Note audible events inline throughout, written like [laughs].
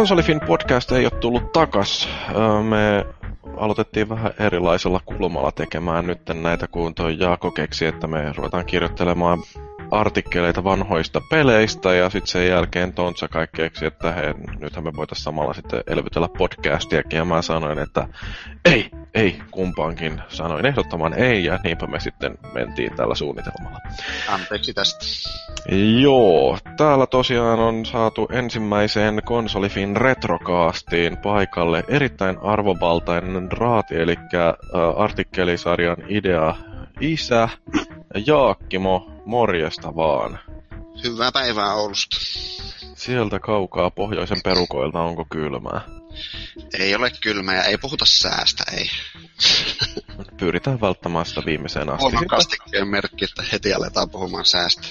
Konsolifin podcast ei ole tullut takas. Me aloitettiin vähän erilaisella kulmalla tekemään nyt näitä, kun toi Jaako keksi, että me ruvetaan kirjoittelemaan artikkeleita vanhoista peleistä ja sitten sen jälkeen Tontsa kaikkeeksi, että he, nythän me voitaisiin samalla sitten elvytellä podcastiakin ja mä sanoin, että ei, ei kumpaankin. Sanoin ehdottoman ei ja niinpä me sitten mentiin tällä suunnitelmalla. Anteeksi tästä. Joo, täällä tosiaan on saatu ensimmäiseen konsolifin retrokaastiin paikalle erittäin arvovaltainen raati, eli äh, artikkelisarjan idea isä Jaakkimo, morjesta vaan. Hyvää päivää Oulusta. Sieltä kaukaa pohjoisen perukoilta onko kylmää? Ei ole kylmää ja ei puhuta säästä, ei. Pyritään välttämään sitä viimeiseen asti. Huonon kastikkeen merkki, että heti aletaan puhumaan säästä.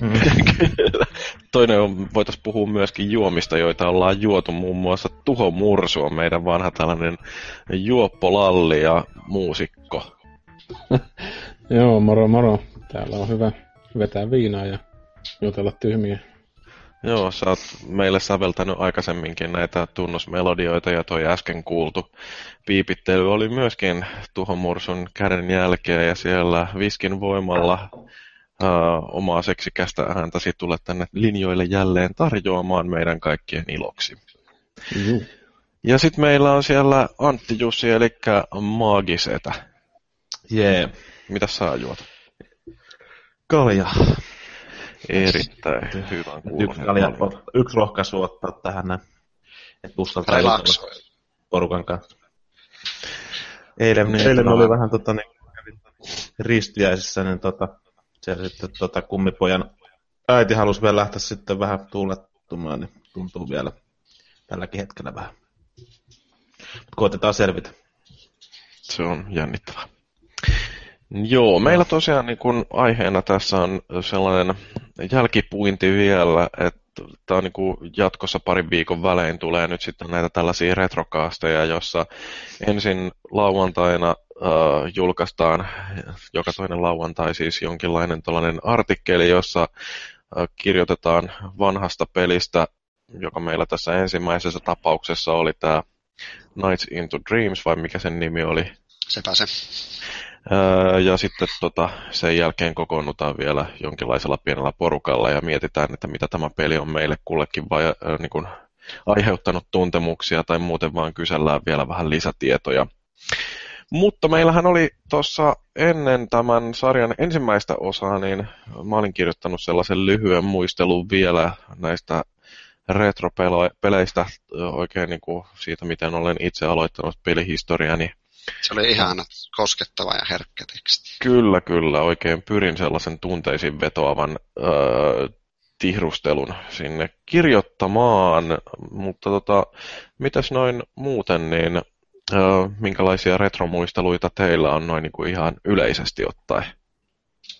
[laughs] Toinen on, voitaisiin puhua myöskin juomista, joita ollaan juotu. Muun muassa Tuho Mursu on meidän vanha tällainen juoppolalli ja muusikko. [laughs] Joo, moro moro. Täällä on hyvä vetää viinaa ja jutella tyhmiä. Joo, sä oot meille säveltänyt aikaisemminkin näitä tunnusmelodioita ja toi äsken kuultu piipittely oli myöskin Tuho Mursun käden jälkeen ja siellä viskin voimalla uh, omaa seksikästä ääntäsi tulla tänne linjoille jälleen tarjoamaan meidän kaikkien iloksi. Juh. Ja sitten meillä on siellä Antti Jussi, eli Maagisetä. Jee. Yeah. Mitä sä juot? Kalja. Erittäin hyvän Yksi, kalja, yksi rohkaisu ottaa tähän näin. Että uskaltaa porukan kanssa. Eilen, niin, eilen oli vähän tota, niin, ristiäisissä, niin tota, siellä sitten tota, kummipojan äiti halusi vielä lähteä sitten vähän tuulettumaan, niin tuntuu vielä tälläkin hetkellä vähän. Koitetaan selvitä. Se on jännittävää. Joo, meillä tosiaan niin kun aiheena tässä on sellainen jälkipuinti vielä, että tämä on niin kuin jatkossa parin viikon välein tulee nyt sitten näitä tällaisia retrokaasteja, jossa ensin lauantaina äh, julkaistaan joka toinen lauantai siis jonkinlainen tällainen artikkeli, jossa äh, kirjoitetaan vanhasta pelistä, joka meillä tässä ensimmäisessä tapauksessa oli tämä Nights into Dreams, vai mikä sen nimi oli? Sepä se. Ja sitten tota, sen jälkeen kokoonnutaan vielä jonkinlaisella pienellä porukalla ja mietitään, että mitä tämä peli on meille kullekin vai, äh, niin kuin, aiheuttanut tuntemuksia tai muuten vaan kysellään vielä vähän lisätietoja. Mutta meillähän oli tuossa ennen tämän sarjan ensimmäistä osaa, niin mä olin kirjoittanut sellaisen lyhyen muistelun vielä näistä retropeleistä oikein niin kuin siitä, miten olen itse aloittanut pelihistoriani se oli ihan koskettava ja herkkä teksti. Kyllä, kyllä. Oikein pyrin sellaisen tunteisiin vetoavan öö, tihrustelun sinne kirjoittamaan. Mutta tota, mitäs noin muuten, niin öö, minkälaisia retromuisteluita teillä on noin niin kuin ihan yleisesti ottaen?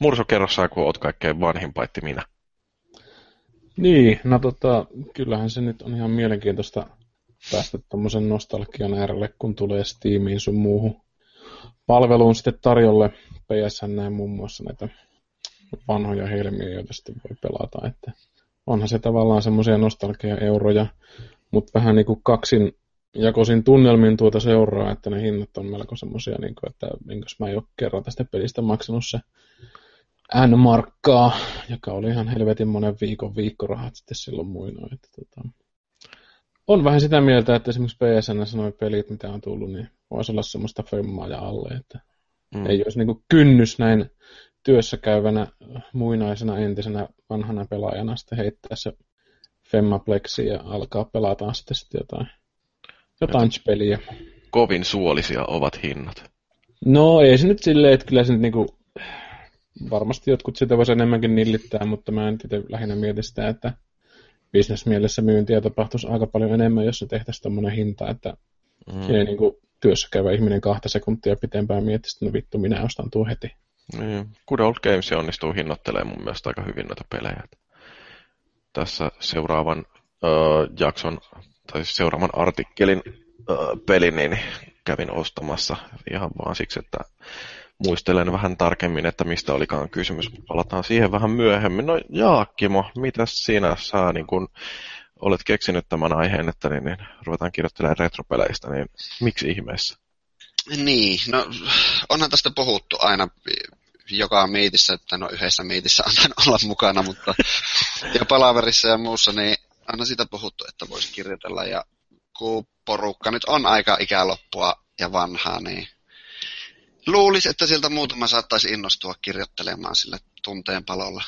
Murso, kerro sä, kun oot kaikkein vanhin paitti minä. Niin, no tota, kyllähän se nyt on ihan mielenkiintoista päästä tuommoisen nostalgian äärelle, kun tulee Steamiin sun muuhun palveluun sitten tarjolle. PSN näin muun muassa näitä vanhoja helmiä, joita sitten voi pelata. Että onhan se tavallaan semmoisia nostalgia-euroja, mutta vähän niin kuin kaksin jakoisin tunnelmin tuota seuraa, että ne hinnat on melko semmoisia, niin kuin, että minkäs mä jo kerran tästä pelistä maksanut se N-markkaa, joka oli ihan helvetin monen viikon viikkorahat sitten silloin muinoin. Että, tota, on vähän sitä mieltä, että esimerkiksi PSN sanoi pelit, mitä on tullut, niin voisi olla semmoista femmaa ja alle, että mm. ei olisi niin kynnys näin työssä käyvänä muinaisena entisenä vanhana pelaajana sitten heittää se femmapleksi ja alkaa pelata sitten, sitten jotain, jotain peliä. Kovin suolisia ovat hinnat. No ei se nyt silleen, että kyllä se nyt niinku, varmasti jotkut sitä voisi enemmänkin nillittää, mutta mä en itse lähinnä mieti sitä, että bisnesmielessä myyntiä tapahtuisi aika paljon enemmän, jos se tehtäisiin tuommoinen hinta, että mm. ei niin kuin työssä käyvä ihminen kahta sekuntia pitempään miettisi, että no vittu, minä ostan tuo heti. Niin. Good Old Games onnistuu hinnoittelemaan mun mielestä aika hyvin noita pelejä. Tässä seuraavan ö, jakson, tai siis seuraavan artikkelin ö, peli, niin kävin ostamassa ihan vaan siksi, että muistelen vähän tarkemmin, että mistä olikaan kysymys. Palataan siihen vähän myöhemmin. No Jaakkimo, mitä sinä sä niin kun olet keksinyt tämän aiheen, että niin, niin ruvetaan kirjoittelemaan retropeleistä, niin miksi ihmeessä? Niin, no onhan tästä puhuttu aina joka miitissä, että no yhdessä miitissä [laughs] annan olla mukana, mutta ja palaverissa ja muussa, niin aina sitä puhuttu, että voisi kirjoitella. Ja kun porukka nyt on aika ikäloppua ja vanhaa, niin luulisi, että sieltä muutama saattaisi innostua kirjoittelemaan sille tunteen palolla.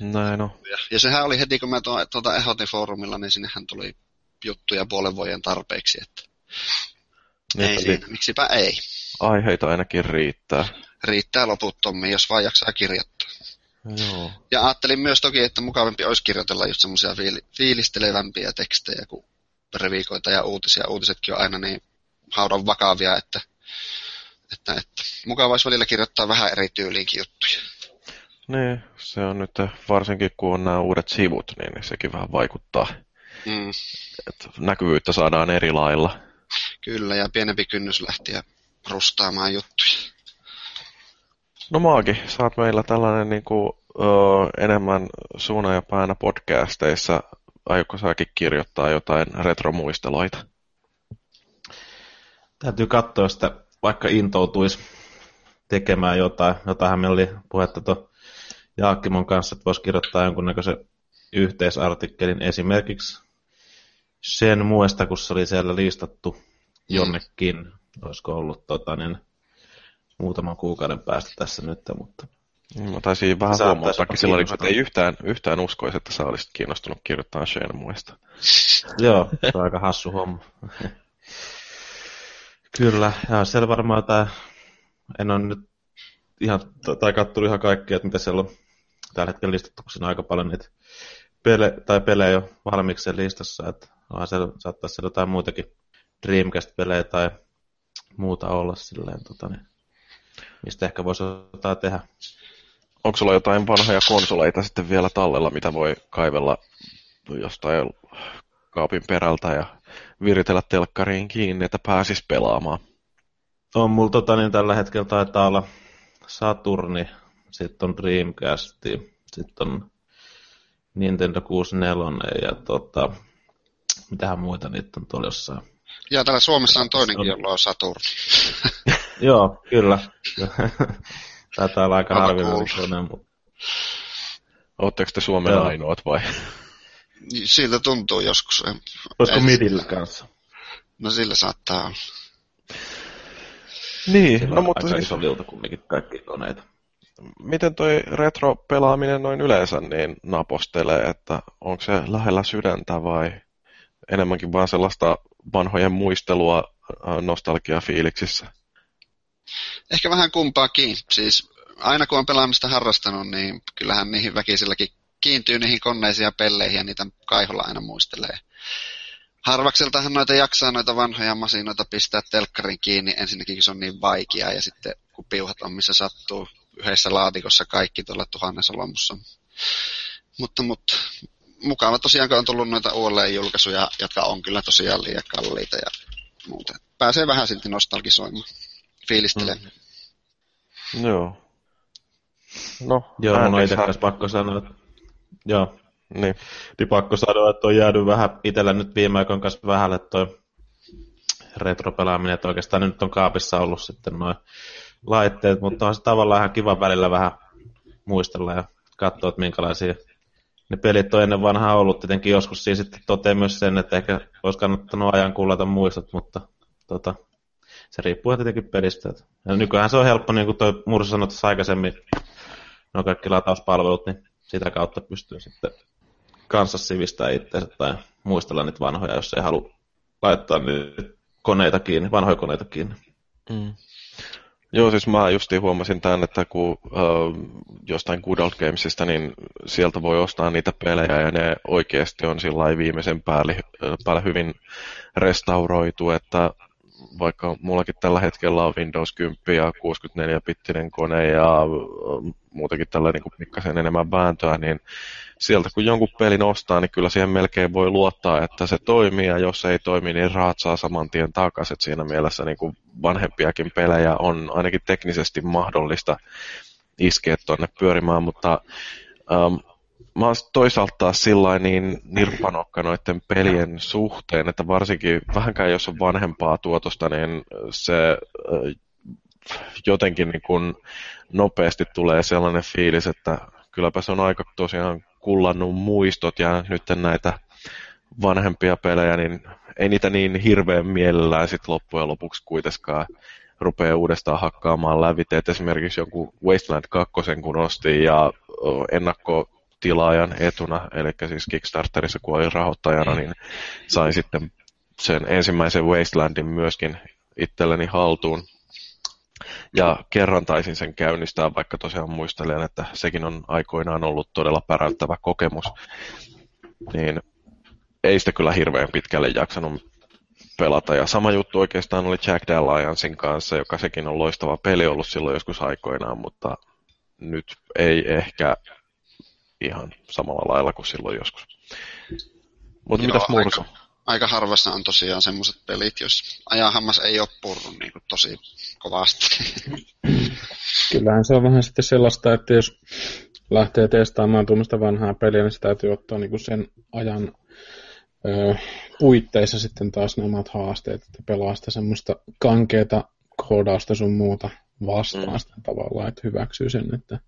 Näin on. Ja, ja sehän oli heti, kun mä tuota ehdotin foorumilla, niin sinnehän tuli juttuja puolen vuoden tarpeeksi, että niin, ei siinä, miksipä ei. Aiheita ainakin riittää. Riittää loputtommin, jos vaan jaksaa kirjoittaa. Joo. Ja ajattelin myös toki, että mukavampi olisi kirjoitella just semmoisia fiili- fiilistelevämpiä tekstejä kuin reviikoita ja uutisia. Uutisetkin on aina niin haudan vakavia, että, että, että mukava olisi välillä kirjoittaa vähän eri tyyliinkin juttuja. Niin, se on nyt varsinkin kun on nämä uudet sivut, niin sekin vähän vaikuttaa. Mm. Että näkyvyyttä saadaan eri lailla. Kyllä, ja pienempi kynnys lähtiä rustaamaan juttuja. No Maagi, sä oot meillä tällainen niin kuin, ö, enemmän suuna ja päänä podcasteissa. Aiotko säkin kirjoittaa jotain retromuisteloita? Täytyy katsoa sitä, vaikka intoutuisi tekemään jotain. Jotainhan meillä oli puhetta tuon Jaakkimon kanssa, että voisi kirjoittaa jonkunnäköisen yhteisartikkelin esimerkiksi sen muista, kun se oli siellä listattu jonnekin. Olisiko ollut tota, niin, muutaman kuukauden päästä tässä nyt, mutta... Mä taisin vähän huomauttaakin silloin, että ei yhtään, yhtään uskoisi, että sä olisit kiinnostunut kirjoittamaan muista. Joo, se on aika hassu homma. Kyllä, ja siellä varmaan jotain, en ole nyt ihan, tai kattunut ihan kaikkea, että mitä siellä on tällä hetkellä listattu, kun siinä on aika paljon niitä pele, tai pelejä jo valmiiksi listassa, että siellä, saattaisi siellä jotain muitakin Dreamcast-pelejä tai muuta olla silleen, tota, niin, mistä ehkä voisi jotain tehdä. Onko sulla jotain vanhoja konsoleita sitten vielä tallella, mitä voi kaivella jostain kaapin perältä ja viritellä telkkariin kiinni, että pääsis pelaamaan? On mulla tota, niin tällä hetkellä taitaa olla Saturni, sitten on Dreamcast, sitten on Nintendo 64 ja tota, mitähän muita niitä on tuolla jossain. Ja täällä Suomessa on toinenkin, jolla on Saturn. [laughs] Joo, kyllä. [laughs] Taitaa olla aika harvinainen. Mutta... Oletteko te Suomen Joo. ainoat vai? Niin, siltä tuntuu joskus. Olisiko en... midillä kanssa? No sillä saattaa olla. Niin, Sillä no mutta aika siis... iso liuta kumminkin kaikki koneita. Miten toi retro-pelaaminen noin yleensä niin napostelee, että onko se lähellä sydäntä vai enemmänkin vaan sellaista vanhojen muistelua nostalgiafiiliksissä? Ehkä vähän kumpaakin. Siis aina kun on pelaamista harrastanut, niin kyllähän niihin väkisilläkin kiintyy niihin koneisiin ja pelleihin ja niitä kaiholla aina muistelee. Harvakseltahan noita jaksaa noita vanhoja masinoita pistää telkkarin kiinni, ensinnäkin se on niin vaikeaa ja sitten kun piuhat on missä sattuu yhdessä laatikossa kaikki tuolla tuhannessa Mutta, mutta mukava tosiaan, kun on tullut noita uudelleen-julkaisuja, jotka on kyllä tosiaan liian kalliita ja muuta. Pääsee vähän silti nostalgisoimaan, fiilistelemään. Mm. Joo. No, Joo, mun on itse pakko sanoa, että joo. Niin. niin pakko sanoa, että on jäänyt vähän itsellä nyt viime aikoina kanssa vähälle toi retropelaaminen, että oikeastaan nyt on kaapissa ollut sitten noin laitteet, mutta on se tavallaan ihan kiva välillä vähän muistella ja katsoa, että minkälaisia ne pelit on ennen vanhaa ollut. Tietenkin joskus siinä sitten toteaa myös sen, että ehkä olisi kannattanut ajan kuulata muistot, mutta tota, se riippuu tietenkin pelistä. Ja nykyään se on helppo, niin kuin toi Mursu sanoi tuossa aikaisemmin, no kaikki latauspalvelut, niin sitä kautta pystyy sitten kanssa sivistää itseänsä tai muistella niitä vanhoja, jos ei halua laittaa niitä koneita kiinni, vanhoja koneita kiinni. Mm. Joo, siis mä justiin huomasin tämän, että kun äh, jostain Good Old Gamesista, niin sieltä voi ostaa niitä pelejä ja ne oikeasti on sillä viimeisen päälle, päälle hyvin restauroitu, että vaikka mullakin tällä hetkellä on Windows 10 ja 64-bittinen kone ja muutenkin tällä niin kuin pikkasen enemmän vääntöä, niin sieltä kun jonkun pelin ostaa, niin kyllä siihen melkein voi luottaa, että se toimii, ja jos ei toimi, niin rahat saa saman tien takaisin. Siinä mielessä niin kuin vanhempiakin pelejä on ainakin teknisesti mahdollista iskeä tuonne pyörimään, mutta ähm, mä oon toisaalta taas sillä niin nirpanokka noiden pelien suhteen, että varsinkin vähänkään jos on vanhempaa tuotosta, niin se jotenkin niin kuin nopeasti tulee sellainen fiilis, että kylläpä se on aika tosiaan kullannut muistot ja nyt näitä vanhempia pelejä, niin ei niitä niin hirveän mielellään sit loppujen lopuksi kuitenkaan rupeaa uudestaan hakkaamaan lävite. Et esimerkiksi joku Wasteland 2, kun osti ja ennakkotilaajan etuna, eli siis Kickstarterissa kun olin rahoittajana, niin sain sitten sen ensimmäisen Wastelandin myöskin itselleni haltuun. Ja kerran taisin sen käynnistää, vaikka tosiaan muistelen, että sekin on aikoinaan ollut todella päräyttävä kokemus. Niin ei sitä kyllä hirveän pitkälle jaksanut pelata. Ja sama juttu oikeastaan oli Jack Alliancein kanssa, joka sekin on loistava peli ollut silloin joskus aikoinaan, mutta nyt ei ehkä ihan samalla lailla kuin silloin joskus. Mutta mitäs Mursu? Aika, aika harvassa on tosiaan semmoiset pelit, jos ajanhammas ei ole purrut niin kuin tosi kovasti. [clears throat] Kyllähän se on vähän sitten sellaista, että jos lähtee testaamaan tuommoista vanhaa peliä, niin se täytyy ottaa niin kuin sen ajan ö, puitteissa sitten taas ne omat haasteet, että pelaa sitä semmoista kankeeta koodausta sun muuta vastaan mm. tavallaan, että hyväksyy sen, että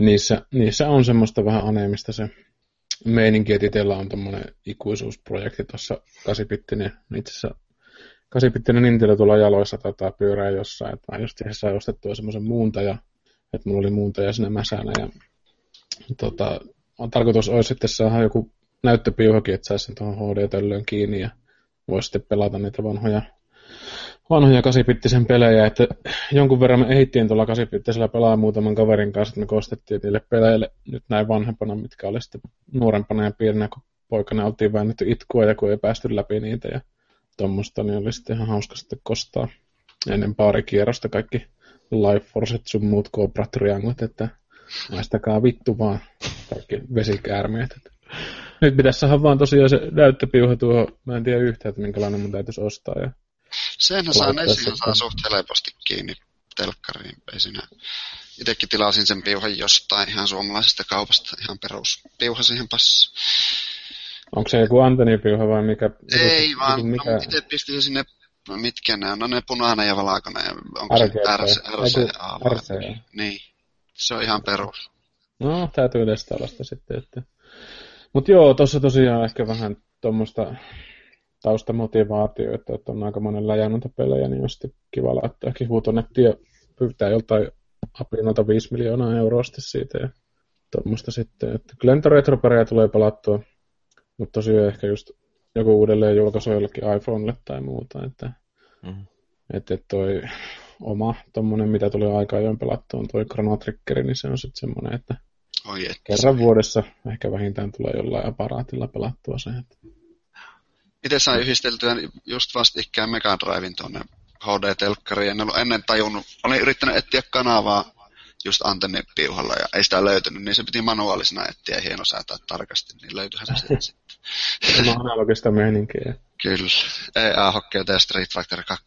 niissä, niissä on semmoista vähän aneemista se meininki, että itsellä on tommonen ikuisuusprojekti tuossa 8-bittinen, itse asiassa 8 Nintendo tuolla jaloissa taitaa pyörää jossain, että mä just sai ostettua semmoisen muuntaja, että mulla oli muuntaja siinä mäsänä ja tota, on tarkoitus olisi sitten saada joku näyttöpiuhakin, että saisi sen tuohon HD-töllöön kiinni ja voisi sitten pelata niitä vanhoja, vanhoja kasipittisen pelejä, että jonkun verran me ehittiin tuolla kasipittisellä pelaa muutaman kaverin kanssa, että me kostettiin niille peleille nyt näin vanhempana, mitkä oli sitten nuorempana ja pienenä, kun poikana oltiin väännetty itkua ja kun ei päästy läpi niitä ja tuommoista, niin oli sitten ihan hauska sitten kostaa ennen pari kierrosta kaikki Life Forcet sun muut Cobra Triangut, että maistakaa vittu vaan kaikki vesikäärmeet. Nyt pitäisi saada vaan tosiaan se näyttöpiuha tuohon, mä en tiedä yhtään, että minkälainen mun täytyisi ostaa. Ja Senhän saa Nessihan saa suht helposti kiinni telkkariin. Ei siinä. Itsekin tilasin sen piuhan jostain ihan suomalaisesta kaupasta, ihan perus piuha siihen passi. Onko se joku antenipiuha vai mikä? Ei vaan, mikä... no, itse pistin sinne, mitkä ne on, no ne punainen ja valkoinen, onko se RCA? RCA. Niin, se on ihan perus. No, täytyy testailla sitä sitten, että mutta joo, tuossa tosiaan ehkä vähän tuommoista taustamotivaatioita, että on aika monella jäänyt pelejä, niin on sitten kiva laittaa huutonettiin ja pyytää joltain apinalta 5 miljoonaa euroa sitten siitä ja tuommoista sitten. Että kyllä niitä retropereja tulee pelattua, mutta tosiaan ehkä just joku uudelleen julkaisu jollekin iPhonelle tai muuta, että mm. että toi oma tommonen, mitä tuli aika ajoin pelattua, on toi Chrono Trigger, niin se on sitten semmoinen, että Oi et. Kerran vuodessa ehkä vähintään tulee jollain aparaatilla pelattua se. Itse sain yhdisteltyä just vastikään Mega Drivein tuonne HD-telkkariin. En ollut ennen tajunnut. Olin yrittänyt etsiä kanavaa just antennipiuhalla ja ei sitä löytynyt, niin se piti manuaalisena etsiä ja hienosäätää tarkasti, niin löytyihän se sitten. Tämä on analogista meininkiä. Kyllä. EA Hockey ja Street Fighter 2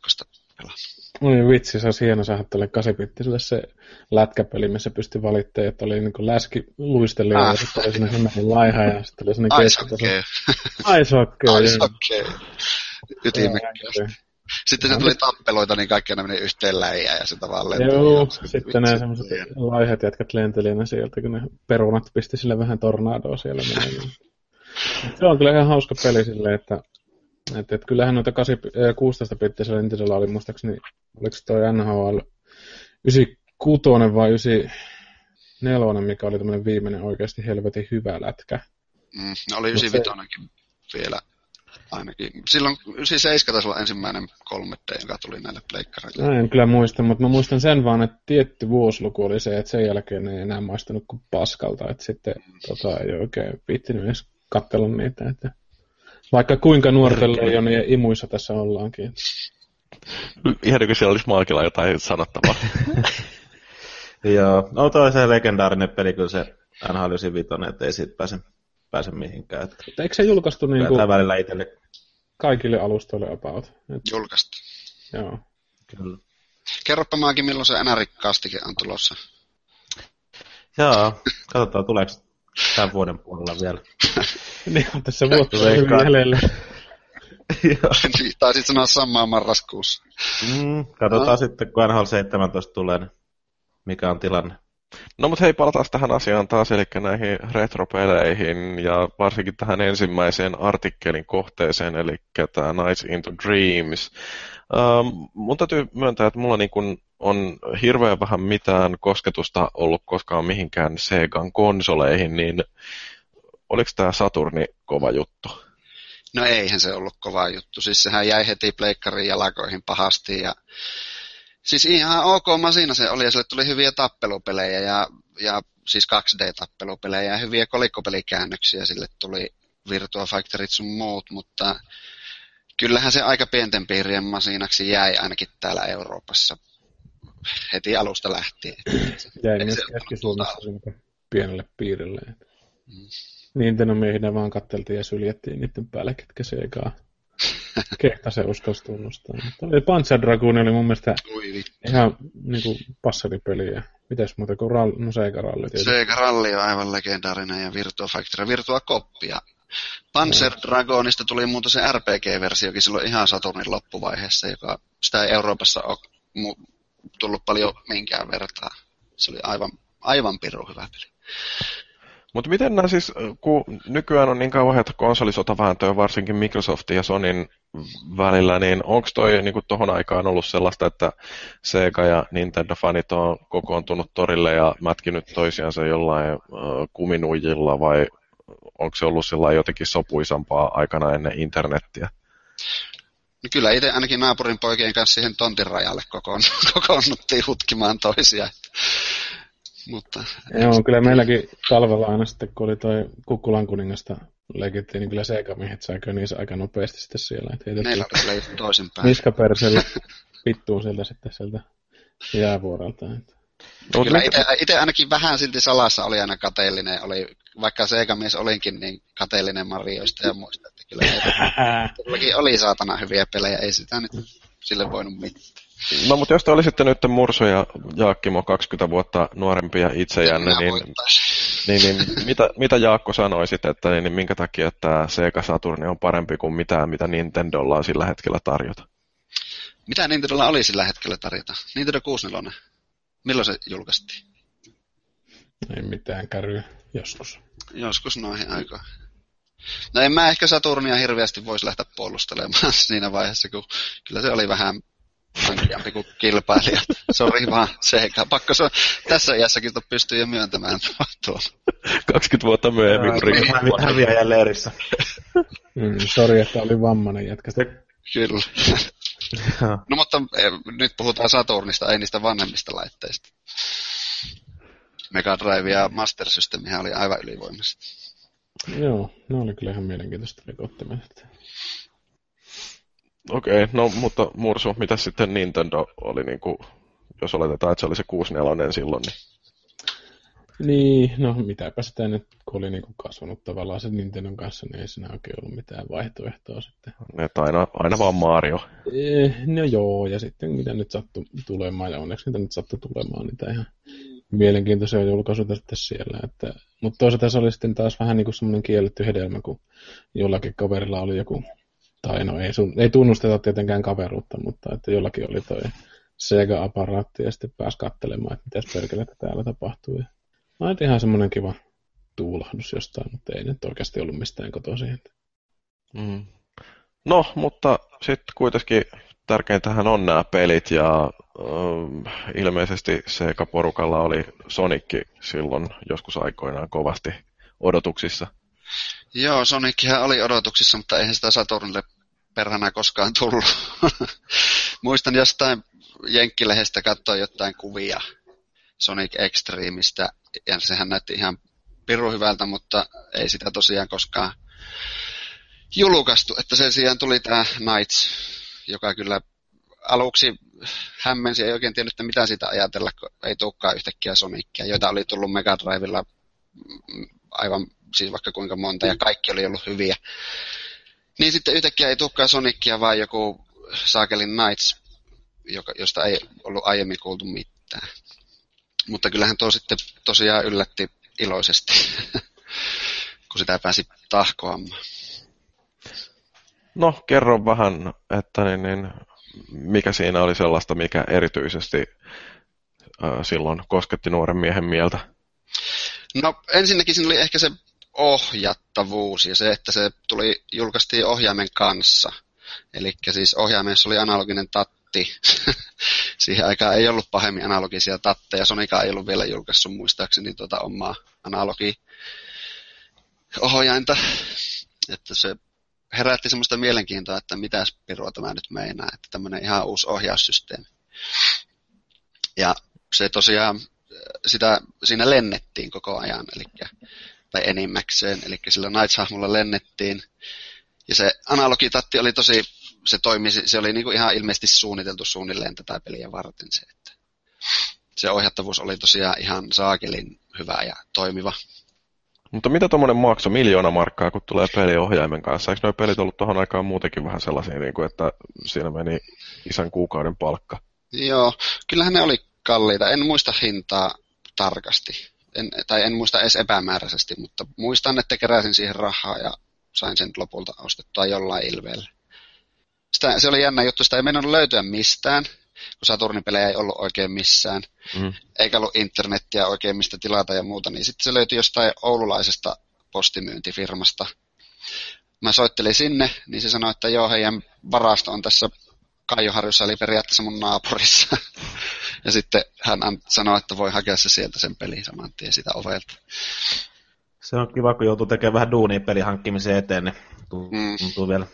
pelannut. Oi vitsi, se on hieno saada tälle kasipittiselle se lätkäpeli, missä pystyi valittamaan, että oli niin läski luistelija ah. ja sitten oli sinne hemmetin laiha ja sitten oli sinne keskitaso. Ice hockey. Ice hockey. Ytimekkäästi. Sitten se tuli tappeloita, niin kaikki ne meni yhteen läjään ja se tavallaan lenteli. Joo, sitten ne semmoiset laihat jätkät lenteli ne sieltä, kun ne perunat pisti sille vähän tornadoa siellä. [laughs] se on kyllä ihan hauska peli silleen, että et, et kyllähän noita 16 pittisellä Nintendolla oli muistaakseni, oliko se toi NHL 96 vai 94, mikä oli tämmöinen viimeinen oikeasti helvetin hyvä lätkä. Mm, no oli 95 se... vielä ainakin. Silloin 97 taisi olla ensimmäinen 3D, joka tuli näille pleikkareille. Mä en kyllä muista, mutta mä muistan sen vaan, että tietty vuosiluku oli se, että sen jälkeen ei enää maistanut kuin paskalta, että sitten tota, ei oikein viittinyt edes katsella niitä. Että... Vaikka kuinka nuorten leijonien imuissa tässä ollaankin. Ihan kuin siellä olisi Maakilla jotain sanottavaa. [laughs] Joo, no toi se legendaarinen peli, kyllä se NHL 95, että ei siitä pääse, pääse mihinkään. Että Eikö se julkaistu niin kuin välillä itselle? kaikille alustoille about? Et... Julkaistu. Joo. Kyllä. Kerropa maakin, milloin se NR-kastike on tulossa. Joo, katsotaan tuleeko tämän vuoden puolella vielä. [laughs] [laughs] niin on tässä vuotta hyvin jäljellä. niin, taisit sanoa samaa marraskuussa. Mm, katsotaan no. sitten, kun NHL 17 tulee, niin mikä on tilanne. No mutta hei, palataan tähän asiaan taas, eli näihin retropeleihin ja varsinkin tähän ensimmäiseen artikkelin kohteeseen, eli tämä Nights into Dreams. Ähm, mun täytyy myöntää, että mulla niin kun on hirveän vähän mitään kosketusta ollut koskaan mihinkään Segan konsoleihin, niin oliko tämä Saturni kova juttu? No eihän se ollut kova juttu. Siis sehän jäi heti pleikkarin jalakoihin pahasti ja Siis ihan ok masina se oli ja sille tuli hyviä tappelupelejä ja, ja siis 2D-tappelupelejä ja hyviä kolikkopelikäännöksiä sille tuli Virtua Factorit sun muut, mutta kyllähän se aika pienten piirien masinaksi jäi ainakin täällä Euroopassa heti alusta lähtien. Jäi myös Keski-Suomessa pienelle piirille. Mm. Nintendo miehinä vaan katteltiin ja syljettiin niiden päälle, ketkä se eikä [laughs] kehtasi uskalsi tunnustaa. Mutta Panzer Dragoon oli mun mielestä Ui, ihan niin kuin passaripeli. Ja mitäs muuta kuin rall, no Sega Rally tietysti. Sega Rally on aivan legendaarinen ja Virtua Factory, Virtua Koppia. Panzer. Dragonista tuli muuten se RPG-versiokin silloin ihan Saturnin loppuvaiheessa, joka sitä ei Euroopassa ole tullut paljon minkään vertaa. Se oli aivan, aivan piru hyvä peli. Mutta miten nämä siis, kun nykyään on niin kauan että konsolisotavääntöä varsinkin Microsoftin ja Sonin välillä, niin onko toi niin tuohon aikaan ollut sellaista, että Sega ja Nintendo-fanit on kokoontunut torille ja mätkinyt toisiansa jollain äh, kuminuijilla vai onko se ollut sillä jotenkin sopuisampaa aikana ennen internettiä? No kyllä itse ainakin naapurin poikien kanssa siihen tontin rajalle kokoon, [laughs] kokoonnuttiin hutkimaan toisia. Mutta, Joo, kyllä meilläkin talvella aina sitten, kun oli toi Kukkulan kuningasta leikittiin, niin kyllä seikamiehet sai niissä aika nopeasti sitten siellä. Että Meillä oli kyllä toisinpäin. Niskapersellä pittuu sieltä sitten sieltä jäävuorelta. Että. No, kyllä itse ainakin vähän silti salassa oli aina kateellinen, oli, vaikka seikamies olinkin, niin kateellinen Marioista ja muista. Että kyllä [laughs] oli saatana hyviä pelejä, ei sitä nyt sille voinut mitään. No mutta jos te olisitte nyt Murso ja Jaakkimo 20 vuotta nuorempia itsejänne, niin, niin, niin mitä, mitä Jaakko sanoisit, että niin, niin minkä takia tämä Sega Saturni on parempi kuin mitään, mitä Nintendolla on sillä hetkellä tarjota? Mitä Nintendolla oli sillä hetkellä tarjota? Nintendo 64. Milloin se julkaistiin? Ei mitään käryä, joskus. Joskus noihin aikoihin. No en mä ehkä Saturnia hirveästi voisi lähteä puolustelemaan [laughs] siinä vaiheessa, kun kyllä se oli vähän hankiampi kuin kilpailijat. Sori vaan, se pakko se tässä iässäkin pystyy jo myöntämään tuon. 20 vuotta myöhemmin. Hävi, häviäjän leirissä. Mm, sori, että oli vammainen jätkä. Kyllä. no mutta eh, nyt puhutaan Saturnista, ei niistä vanhemmista laitteista. Mega Drive ja Master System oli aivan ylivoimaiset. Joo, ne oli kyllä ihan mielenkiintoista rikottimet. Okei, okay, no mutta Mursu, mitä sitten Nintendo oli, niin kuin, jos oletetaan, että se oli se 64 silloin, niin... Niin, no mitäpä sitä nyt, kun oli niin kuin kasvanut tavallaan sen Nintendon kanssa, niin ei siinä oikein ollut mitään vaihtoehtoa sitten. Että aina, aina vaan Mario. Eh, no joo, ja sitten mitä nyt sattui tulemaan, ja onneksi mitä nyt sattui tulemaan, niin ihan mielenkiintoisia julkaisuja sitten siellä. Että, mutta toisaalta se oli sitten taas vähän niin kuin semmoinen kielletty hedelmä, kun jollakin kaverilla oli joku tai no ei, sun, ei tunnusteta tietenkään kaveruutta, mutta että jollakin oli toi Sega-aparaatti ja sitten pääsi katselemaan, että mitäs perkelettä täällä tapahtuu. Ja no, ihan semmoinen kiva tuulahdus jostain, mutta ei nyt oikeasti ollut mistään kotoisin. Mm. No, mutta sitten kuitenkin tärkeintähän on nämä pelit ja äh, ilmeisesti Sega-porukalla oli Sonicki silloin joskus aikoinaan kovasti odotuksissa. Joo, Sonichan oli odotuksissa, mutta eihän sitä Saturnille perhana koskaan tullut. [laughs] Muistan jostain Jenkkilehestä katsoa jotain kuvia Sonic Extremeistä, ja sehän näytti ihan piru hyvältä, mutta ei sitä tosiaan koskaan julkaistu. Että sen sijaan tuli tämä Knights, joka kyllä aluksi hämmensi, ei oikein tiennyt, että mitä sitä ajatella, kun ei tulekaan yhtäkkiä Sonicia, joita oli tullut Mega Drivella aivan siis vaikka kuinka monta, ja kaikki oli ollut hyviä. Niin sitten yhtäkkiä ei tulekaan Sonicia, vaan joku Saakelin Knights, joka, josta ei ollut aiemmin kuultu mitään. Mutta kyllähän tuo sitten tosiaan yllätti iloisesti. [laughs] kun sitä pääsi tahkoamaan. No, kerro vähän, että niin, niin, mikä siinä oli sellaista, mikä erityisesti äh, silloin kosketti nuoren miehen mieltä? No, ensinnäkin siinä oli ehkä se ohjattavuus ja se, että se tuli, julkaistiin ohjaimen kanssa. Eli siis ohjaimessa oli analoginen tatti. [laughs] Siihen aikaan ei ollut pahemmin analogisia tatteja. Sonika ei ollut vielä julkaissut muistaakseni tuota omaa analogi ohjainta. Että se herätti semmoista mielenkiintoa, että mitä pirua tämä nyt meinaa, että tämmöinen ihan uusi ohjaussysteemi. Ja se tosiaan, sitä, siinä lennettiin koko ajan, eli, tai enimmäkseen, eli sillä Knights-hahmolla lennettiin, ja se analogitatti oli tosi, se toimi, se oli niinku ihan ilmeisesti suunniteltu suunnilleen tätä peliä varten se, että se ohjattavuus oli tosiaan ihan saakelin hyvä ja toimiva. Mutta mitä tuommoinen maksoi miljoona markkaa, kun tulee peliohjaimen kanssa? Eikö nuo pelit ollut tuohon aikaan muutenkin vähän sellaisia, niin kuin, että siinä meni isän kuukauden palkka? Joo, kyllähän ne oli kalliita. En muista hintaa tarkasti. En, tai en muista edes epämääräisesti, mutta muistan, että keräsin siihen rahaa ja sain sen lopulta ostettua jollain ilveellä. Sitä, se oli jännä juttu, sitä ei mennyt löytyä mistään, kun Saturnipelejä ei ollut oikein missään, mm. eikä ollut internettiä oikein mistä tilata ja muuta, niin sitten se löytyi jostain oululaisesta postimyyntifirmasta. Mä soittelin sinne, niin se sanoi, että joo, heidän varasto on tässä Kaijoharjussa, eli periaatteessa mun naapurissa. [laughs] ja sitten hän sanoi, että voi hakea se sieltä sen pelin saman tien sitä ovelta. Se on kiva, kun joutuu tekemään vähän duunia pelin hankkimisen eteen, niin mm. tuntuu mm. vielä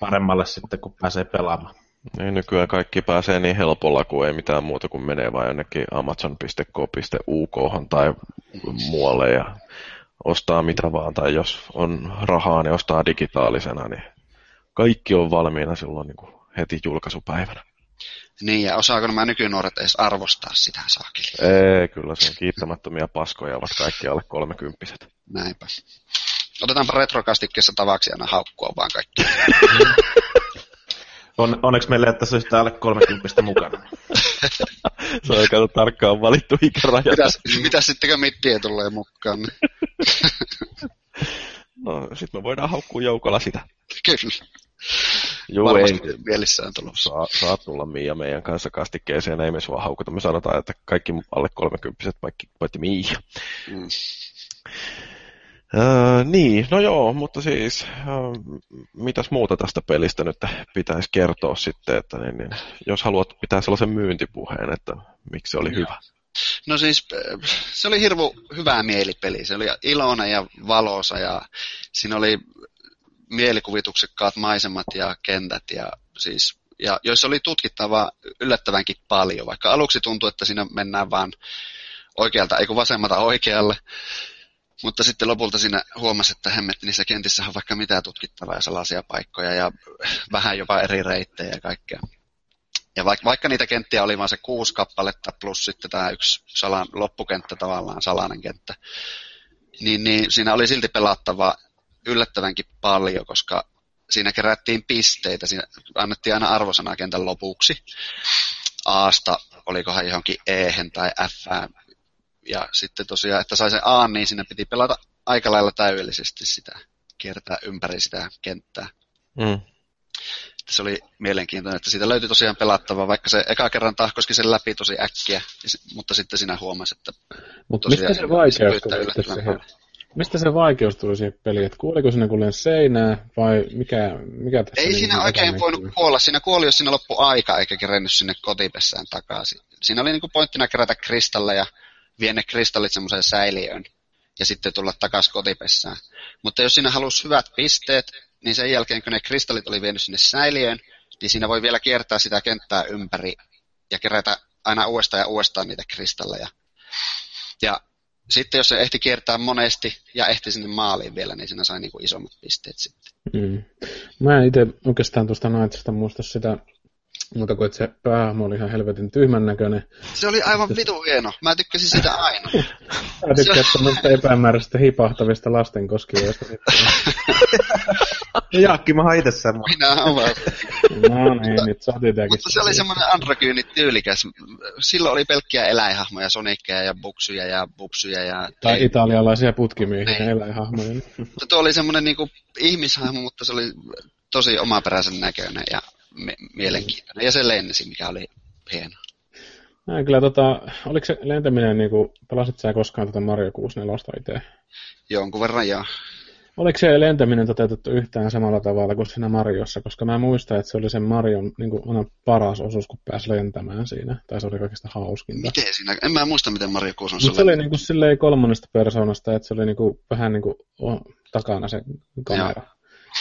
paremmalle sitten, kun pääsee pelaamaan. Niin nykyään kaikki pääsee niin helpolla, kun ei mitään muuta kuin menee vain jonnekin amazon.co.uk tai muualle ja ostaa mitä vaan, tai jos on rahaa, niin ostaa digitaalisena, niin kaikki on valmiina silloin niin kuin heti julkaisupäivänä. Niin, ja osaako nämä nykynuoret edes arvostaa sitä saakeli? Ei, kyllä se on kiittämättömiä paskoja, ovat kaikki alle kolmekymppiset. Näinpä. Otetaanpa retrokastikkeessa tavaksi aina haukkua vaan kaikki. [laughs] On, onneksi meillä ei tässä olisi alle 30 mukana. [laughs] se on aika tarkkaan valittu ikäraja. Mitäs, mitäs sitten kun mittiä tulee mukaan? [laughs] No, sitten me voidaan haukkua joukolla sitä. Kyllä. Joo, ei. Mielissään tulossa. Saa, saa tulla Miia meidän kanssa kastikkeeseen, ei me sua haukuta. Me sanotaan, että kaikki alle 30 paitsi Miia. Mm. Öö, niin, no joo, mutta siis öö, mitäs muuta tästä pelistä nyt pitäisi kertoa sitten, että niin, niin, jos haluat pitää sellaisen myyntipuheen, että miksi se oli hyvä. No siis se oli hirvu hyvä mielipeli, se oli iloinen ja valoisa ja siinä oli mielikuvituksekkaat maisemat ja kentät ja siis ja joissa oli tutkittavaa yllättävänkin paljon, vaikka aluksi tuntui, että siinä mennään vaan oikealta, ei kun vasemmalta oikealle. Mutta sitten lopulta siinä huomasi, että hemmetti niissä kentissä on vaikka mitä tutkittavaa ja salaisia paikkoja ja vähän jopa eri reittejä ja kaikkea. Ja vaikka, vaikka niitä kenttiä oli vain se kuusi kappaletta plus sitten tämä yksi salan, loppukenttä tavallaan, salainen kenttä, niin, niin siinä oli silti pelattava yllättävänkin paljon, koska siinä kerättiin pisteitä, siinä annettiin aina arvosana kentän lopuksi. Aasta, olikohan johonkin e tai F, ja sitten tosiaan, että sai sen A, niin siinä piti pelata aika lailla täydellisesti sitä, kiertää ympäri sitä kenttää. Mm. Se oli mielenkiintoinen, että siitä löytyi tosiaan pelattavaa, vaikka se eka kerran tahkoski sen läpi tosi äkkiä, mutta sitten siinä huomasi, että Mutta mistä se vaikeus tuli siihen? Mistä se vaikeus tuli siihen peliin? Että kuoliko sinne kuulen seinää vai mikä, mikä tässä Ei siinä oikein voinut kuolla. Siinä kuoli, jos siinä loppu aika eikä kerennyt sinne kotipessään takaisin. Siinä oli niinku pointtina kerätä kristalleja vie ne kristallit semmoiseen säiliöön ja sitten tulla takaisin kotipessään. Mutta jos sinä halusi hyvät pisteet, niin sen jälkeen kun ne kristallit oli vienyt sinne säiliöön, niin siinä voi vielä kiertää sitä kenttää ympäri ja kerätä aina uudestaan ja uudestaan niitä kristalleja. Ja sitten jos se ehti kiertää monesti ja ehti sinne maaliin vielä, niin siinä sai niinku isommat pisteet sitten. Mm. Mä en itse oikeastaan tuosta Nightsista muista sitä mutta kun se päähahmo oli ihan helvetin tyhmän näköinen. Se oli aivan vitu hieno. Mä tykkäsin sitä aina. [laughs] Mä tykkään tämmöistä epämääräisistä hipahtavista lasten koskijoista. [laughs] Jaakki, mä itse semmoinen. Minä olen. No niin, nyt saatiin tämäkin. Mutta se oli semmoinen androgyyni tyylikäs. Silloin oli pelkkiä eläinhahmoja, sonikkeja ja buksuja ja bupsuja. Ja... Tai italialaisia putkimiehiä ja eläinhahmoja. Mutta tuo oli semmoinen niinku ihmishahmo, mutta se oli tosi omaperäisen näköinen ja me- mielenkiintoinen. Ja se lensi, mikä oli hieno. Näin kyllä, tota, oliko se lentäminen, niin kuin, pelasit sä koskaan tätä Mario 64 itse? Jonkun verran joo. Oliko se lentäminen toteutettu yhtään samalla tavalla kuin siinä Mariossa? Koska mä muistan, että se oli sen Marion niin kuin, aina paras osuus, kun pääsi lentämään siinä. Tai se oli kaikista hauskinta. Miten siinä? En mä muista, miten Mario 6 on Mutta se oli niin kuin, silleen kolmannesta persoonasta, että se oli niin kuin, vähän niin kuin, takana se kamera. Joo.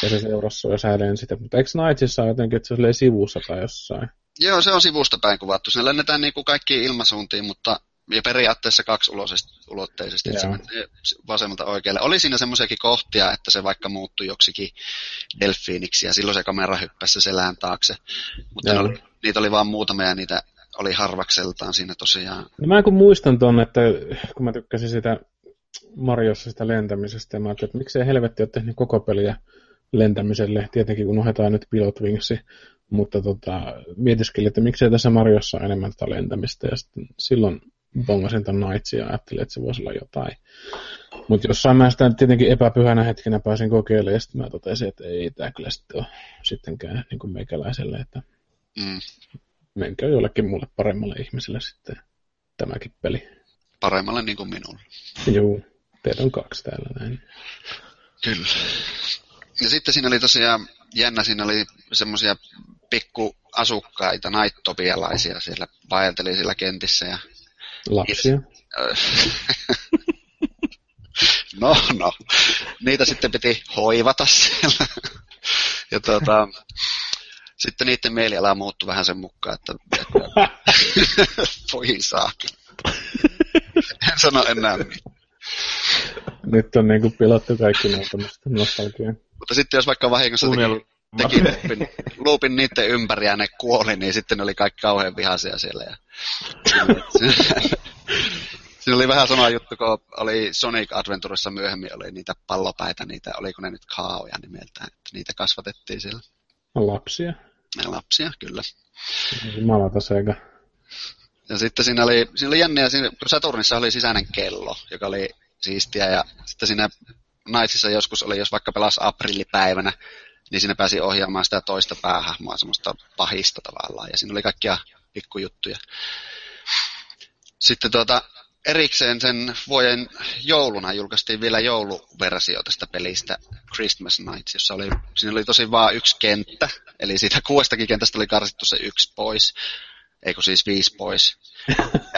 Ja se seurasi ja sä lensit. Mutta eikö Knightsissa jotenkin, että se oli sivussa tai jossain? Joo, se on sivusta päin kuvattu. Siinä lennetään niin kuin kaikkiin ilmasuuntiin, mutta ja periaatteessa kaksi ulotteisesti, että se menee vasemmalta oikealle. Oli siinä semmoisiakin kohtia, että se vaikka muuttui joksikin delfiiniksi ja silloin se kamera hyppäsi selään taakse. Mutta oli, niitä oli vain muutamia ja niitä oli harvakseltaan siinä tosiaan. No mä kun muistan ton, että kun mä tykkäsin sitä Mariossa sitä lentämisestä, ja mä ajattelin, että miksei helvetti ole tehnyt koko peliä lentämiselle, tietenkin kun unohdetaan nyt Pilot Wingsi, mutta tota, mietiskelin, että miksei tässä Mariossa ole enemmän tätä lentämistä, ja sitten silloin bongasin ton Knightsin ja ajattelin, että se voisi olla jotain. Mutta jossain mä sitä tietenkin epäpyhänä hetkenä pääsin kokeilemaan, ja sitten mä totesin, että ei tämä kyllä sitten ole sittenkään niin kuin meikäläiselle, että mm. menkää jollekin mulle paremmalle ihmiselle sitten tämäkin peli. Paremmalle niin kuin minulle. Joo, teitä on kaksi täällä näin. Kyllä. Ja sitten siinä oli tosiaan jännä, siinä oli semmoisia pikkuasukkaita, naittopialaisia siellä vaelteli siellä kentissä ja Lapsia. [laughs] no, no. Niitä sitten piti hoivata siellä. ja tuota, sitten niiden mieliala muuttui vähän sen mukaan, että, että voi saa. en sano enää mitään. Nyt on niin kuin pilattu kaikki nostalgiaa. Mutta sitten jos vaikka vahingossa teki, teki loopin, loopin niiden ympäri ja ne kuoli, niin sitten ne oli kaikki kauhean vihaisia siellä. Ja... [laughs] Siinä oli vähän sama juttu, kun oli Sonic Adventuressa myöhemmin, oli niitä pallopäitä, niitä, oliko ne nyt kaaoja nimeltään, että niitä kasvatettiin siellä. Lapsia. Ja lapsia, kyllä. Jumalata sekä. Ja sitten siinä oli, siinä oli jännä, siinä, Saturnissa oli sisäinen kello, joka oli siistiä, ja sitten siinä naisissa joskus oli, jos vaikka pelasi aprillipäivänä, niin siinä pääsi ohjaamaan sitä toista päähahmoa, semmoista pahista tavallaan, ja siinä oli kaikkia pikkujuttuja. Sitten tuota, erikseen sen vuoden jouluna julkaistiin vielä jouluversio tästä pelistä Christmas Nights, jossa oli, siinä oli tosi vaan yksi kenttä, eli siitä kuudestakin kentästä oli karsittu se yksi pois, eikö siis viisi pois.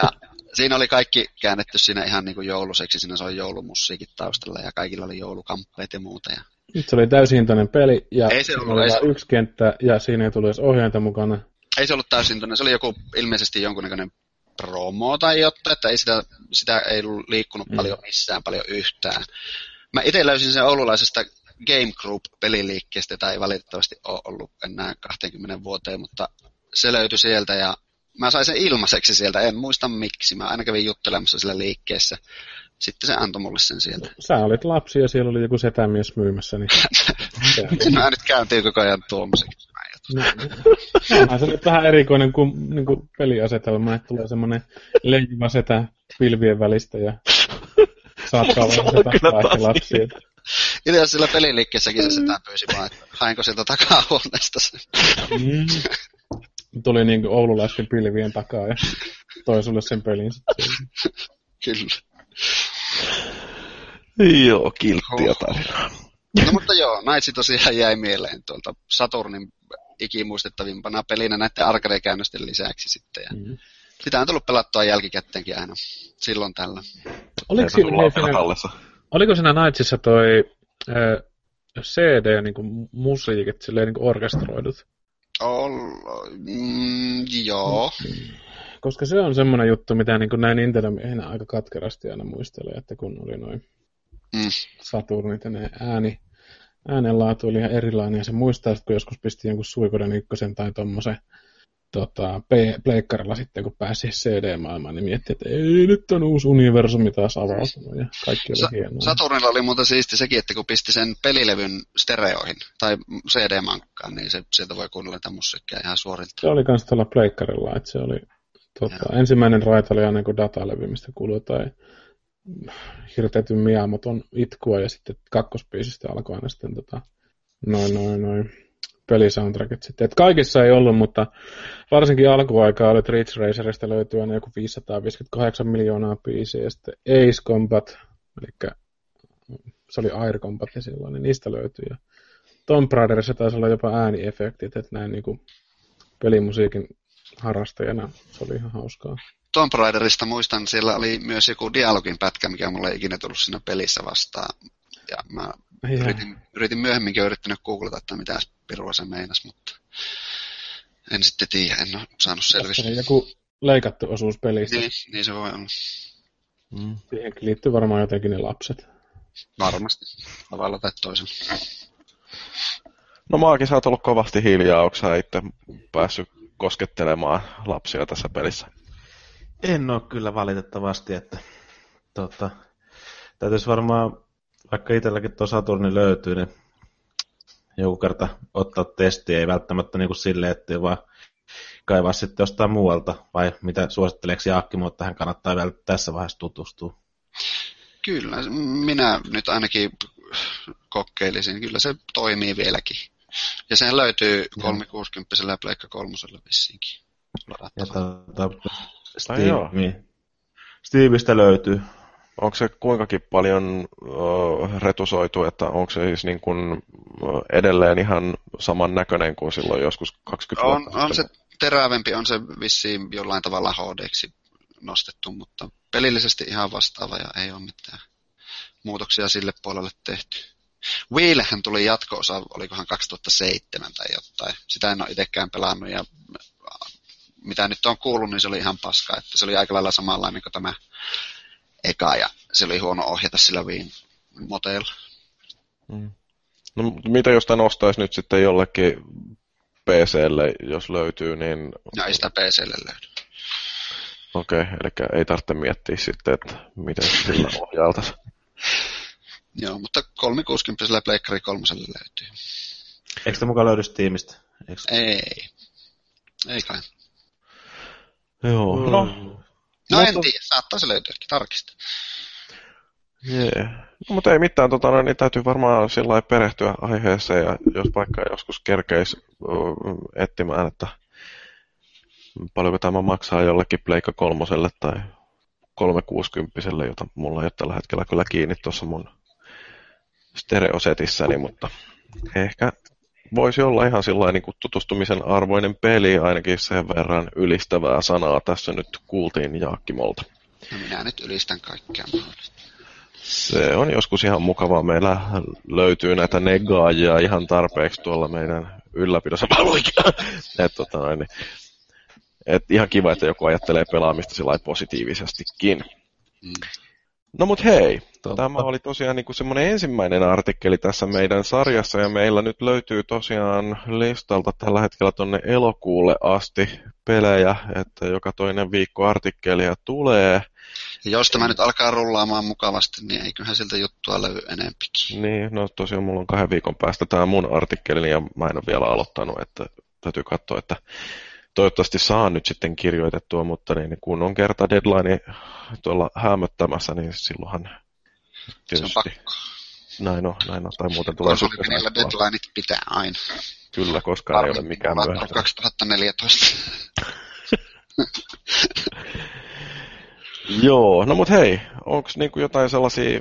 Ja siinä oli kaikki käännetty siinä ihan niin kuin jouluseksi, siinä soi joulumusiikit taustalla ja kaikilla oli joulukamppeet ja muuta. Ja... Nyt se oli täysintoinen peli ja ei se ollut, oli ei se... yksi kenttä ja siinä ei tullut edes ohjainta mukana. Ei se ollut täysintoinen, se oli joku ilmeisesti jonkunnäköinen promo tai jotain, että ei sitä, sitä ei liikkunut mm. paljon missään, paljon yhtään. Mä itse löysin sen oululaisesta Game Group-peliliikkeestä, jota ei valitettavasti ole ollut enää 20 vuoteen, mutta se löytyi sieltä ja mä sain sen ilmaiseksi sieltä, en muista miksi. Mä aina kävin juttelemassa sillä liikkeessä. Sitten se antoi mulle sen sieltä. [laughs] Sä olit lapsi ja siellä oli joku setämies myymässä. Niin... [laughs] mä nyt käyntiin koko ajan tuommoiseksi. No, [laughs] no. se nyt vähän erikoinen kuin, niin kuin peliasetelma, että tulee semmoinen leijuva setä pilvien välistä ja saattaa olla se lapsia. Itse asiassa sillä peliliikkeessäkin se setä pyysi vaan, että hainko sieltä takahuoneesta sen. Mm. Tuli niin kuin oululaisten pilvien takaa ja toi sulle sen pelin sitten. Kyllä. Joo, kilttiä tarinaa. No mutta joo, Naitsi tosiaan jäi mieleen tuolta Saturnin ikimuistettavimpana pelinä näiden arcade-käännösten lisäksi sitten. Ja mm. Sitä on tullut pelattua jälkikäteenkin aina silloin tällä. Oliko siinä, siinä, oliko siinä Nightsissa toi äh, CD niin kuin musiikit silleen niin kuin orkestroidut? Ol, mm, joo. Koska se on semmoinen juttu, mitä niin näin Nintendo-miehenä aika katkerasti aina muistelee, että kun oli noin mm. Saturnit ja ne ääni, äänenlaatu oli ihan erilainen, ja se muistaa, että kun joskus pisti jonkun Suikoden ykkösen tai tommosen tota, pleikkarilla sitten, kun pääsi CD-maailmaan, niin mietti, että ei, nyt on uusi universumi taas avautunut ja kaikki oli Sa- hienoa. Saturnilla oli muuten siisti sekin, että kun pisti sen pelilevyn stereoihin tai CD-mankkaan, niin se, sieltä voi kuunnella musiikkia ihan suorilta. Se oli kans tuolla pleikkarilla, että se oli tota, ensimmäinen raita oli aina kuin datalevy, mistä kuului tai hirtetyn Miamoton itkua ja sitten kakkospiisistä alkoi aina sitten tota, noin noin noin pelisoundtrackit sitten. Et kaikissa ei ollut, mutta varsinkin alkuaikaa oli Ridge Racerista löytyy aina joku 558 miljoonaa biisiä ja sitten Ace Combat, eli se oli Air Combat silloin, niin niistä löytyy. Ja Tomb Raiderissa taisi olla jopa ääniefektit, että näin niin kuin pelimusiikin harrastajana se oli ihan hauskaa. Tomb Raiderista muistan, siellä oli myös joku dialogin pätkä, mikä mulle ei ikinä tullut siinä pelissä vastaan. Ja mä yritin, yritin myöhemminkin yrittänyt googlata, että mitä pirua se meinas, mutta en sitten tiedä, en ole saanut selvistä. Se joku leikattu osuus pelistä. Niin, niin se voi olla. Mm. Siihenkin liittyy varmaan jotenkin ne lapset. Varmasti, tavalla tai toisen. No maakin sä oot ollut kovasti hiljaa, onko sä itse päässyt koskettelemaan lapsia tässä pelissä? En ole kyllä valitettavasti, että tota, täytyisi varmaan, vaikka itselläkin tuo Saturni löytyy, niin joku kerta ottaa testi, ei välttämättä niin kuin silleen, että vaan kaivaa sitten jostain muualta, vai mitä suositteleeko Jaakki, mutta tähän kannattaa vielä tässä vaiheessa tutustua? Kyllä, minä nyt ainakin kokeilisin, kyllä se toimii vieläkin. Ja sen löytyy 360 ja Pleikka 3 vissiinkin. Ja tuota, Steve, niin. Steveistä löytyy. Onko se kuinkakin paljon uh, retusoitu, että onko se siis niin kuin, uh, edelleen ihan saman näköinen kuin silloin joskus 20 on, vuotta On se terävempi, on se vissiin jollain tavalla hd nostettu, mutta pelillisesti ihan vastaava ja ei ole mitään muutoksia sille puolelle tehty. Wheelhän tuli jatko-osa, olikohan 2007 tai jotain. Sitä en ole itsekään pelannut ja mitä nyt on kuullut, niin se oli ihan paska. Että se oli aika lailla samanlainen kuin tämä eka ja se oli huono ohjata sillä Wien moteilla. Mm. No mitä jos tämä nostaisi nyt sitten jollekin PClle, jos löytyy, niin... No ei sitä PClle löydy. Okei, okay, eli ei tarvitse miettiä sitten, että miten sillä ohjaltaisi. [laughs] Joo, mutta 360 Pleikkari 3 löytyy. Eikö sitä mukaan löydy Steamista? Eikö... Ei. Ei kai. Joo. Mm. No, no en tiedä, saattaisi löytyäkin, tarkista. Jee. Yeah. No, mutta ei mitään, tota, no, niin täytyy varmaan sillä perehtyä aiheeseen, ja jos vaikka joskus kerkeisi etsimään, että paljonko tämä maksaa jollekin Pleikka kolmoselle tai 360, jota mulla ei ole tällä hetkellä kyllä kiinni tuossa mun stereosetissäni, mutta ehkä voisi olla ihan sillä niin kuin tutustumisen arvoinen peli, ainakin sen verran ylistävää sanaa tässä nyt kuultiin Jaakkimolta. No minä nyt ylistän kaikkea Se on joskus ihan mukavaa. Meillä löytyy näitä negaajia ihan tarpeeksi tuolla meidän ylläpidossa. [laughs] et, tota niin, et ihan kiva, että joku ajattelee pelaamista sillä positiivisestikin. Mm. No mut hei, Totta. tämä oli tosiaan niin semmoinen ensimmäinen artikkeli tässä meidän sarjassa ja meillä nyt löytyy tosiaan listalta tällä hetkellä tonne elokuulle asti pelejä, että joka toinen viikko artikkelia tulee. Ja jos tämä nyt alkaa rullaamaan mukavasti, niin eiköhän siltä juttua löydy enempikin. Niin, no tosiaan mulla on kahden viikon päästä tämä mun artikkeli ja mä en ole vielä aloittanut, että täytyy katsoa, että toivottavasti saan nyt sitten kirjoitettua, mutta niin, kun on kerta deadline tuolla hämöttämässä, niin silloinhan tietysti... Se on pakko. Näin on, näin on. Tai muuten tulee Konsolipeneillä deadlineit pitää aina. Kyllä, Varmin, ei ole mikään myöhäistä. 2014. [laughs] Joo, no mut hei, onko niinku jotain sellaisia,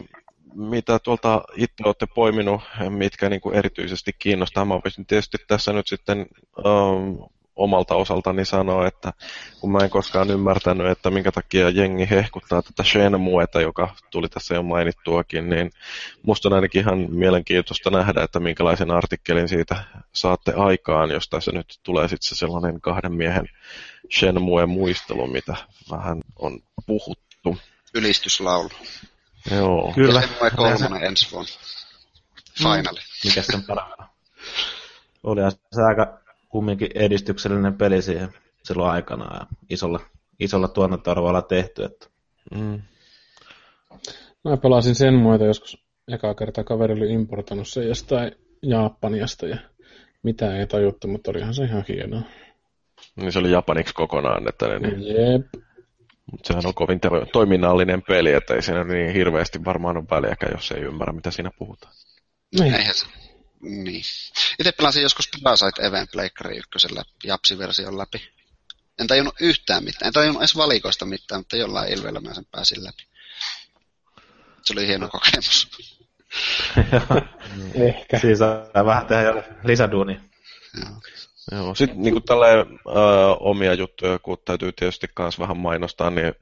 mitä tuolta itse olette poiminut, mitkä niinku erityisesti kiinnostaa? Mä voisin tietysti tässä nyt sitten um, omalta osaltani sanoa, että kun mä en koskaan ymmärtänyt, että minkä takia jengi hehkuttaa tätä Shenmueta, joka tuli tässä jo mainittuakin, niin musta on ainakin ihan mielenkiintoista nähdä, että minkälaisen artikkelin siitä saatte aikaan, jos tässä nyt tulee sitten se sellainen kahden miehen Shenmue muistelu, mitä vähän on puhuttu. Ylistyslaulu. Joo. Kyllä. Shenmue kolmonen ensi vuonna. Finally. Mikä on parhaana? Oli se aika kumminkin edistyksellinen peli siihen. silloin aikana ja isolla, isolla tuotantoarvoilla tehty. Että. Mm. Mä pelasin sen muuta joskus eka kerta kaveri oli importannut sen jostain Japaniasta ja mitä ei tajuttu, mutta olihan se ihan hienoa. Niin se oli japaniksi kokonaan, että ne, niin... Jep. Mutta sehän on kovin toiminnallinen peli, että ei siinä niin hirveästi varmaan ole väliäkään, jos ei ymmärrä, mitä siinä puhutaan. Niin. Eihän se. Niin. Itse pelasin joskus Parasite Event Pleikkari ykkösellä Japsi-version läpi. En tajunnut yhtään mitään, en tajunnut edes valikoista mitään, mutta jollain ilveellä mä sen pääsin läpi. Se oli hieno kokemus. [laughs] Ehkä. Siis saa vähän tehdä jo lisäduunia. Joo. Joo, sitten niin tälleen äh, omia juttuja, kun täytyy tietysti myös vähän mainostaa, niin äh,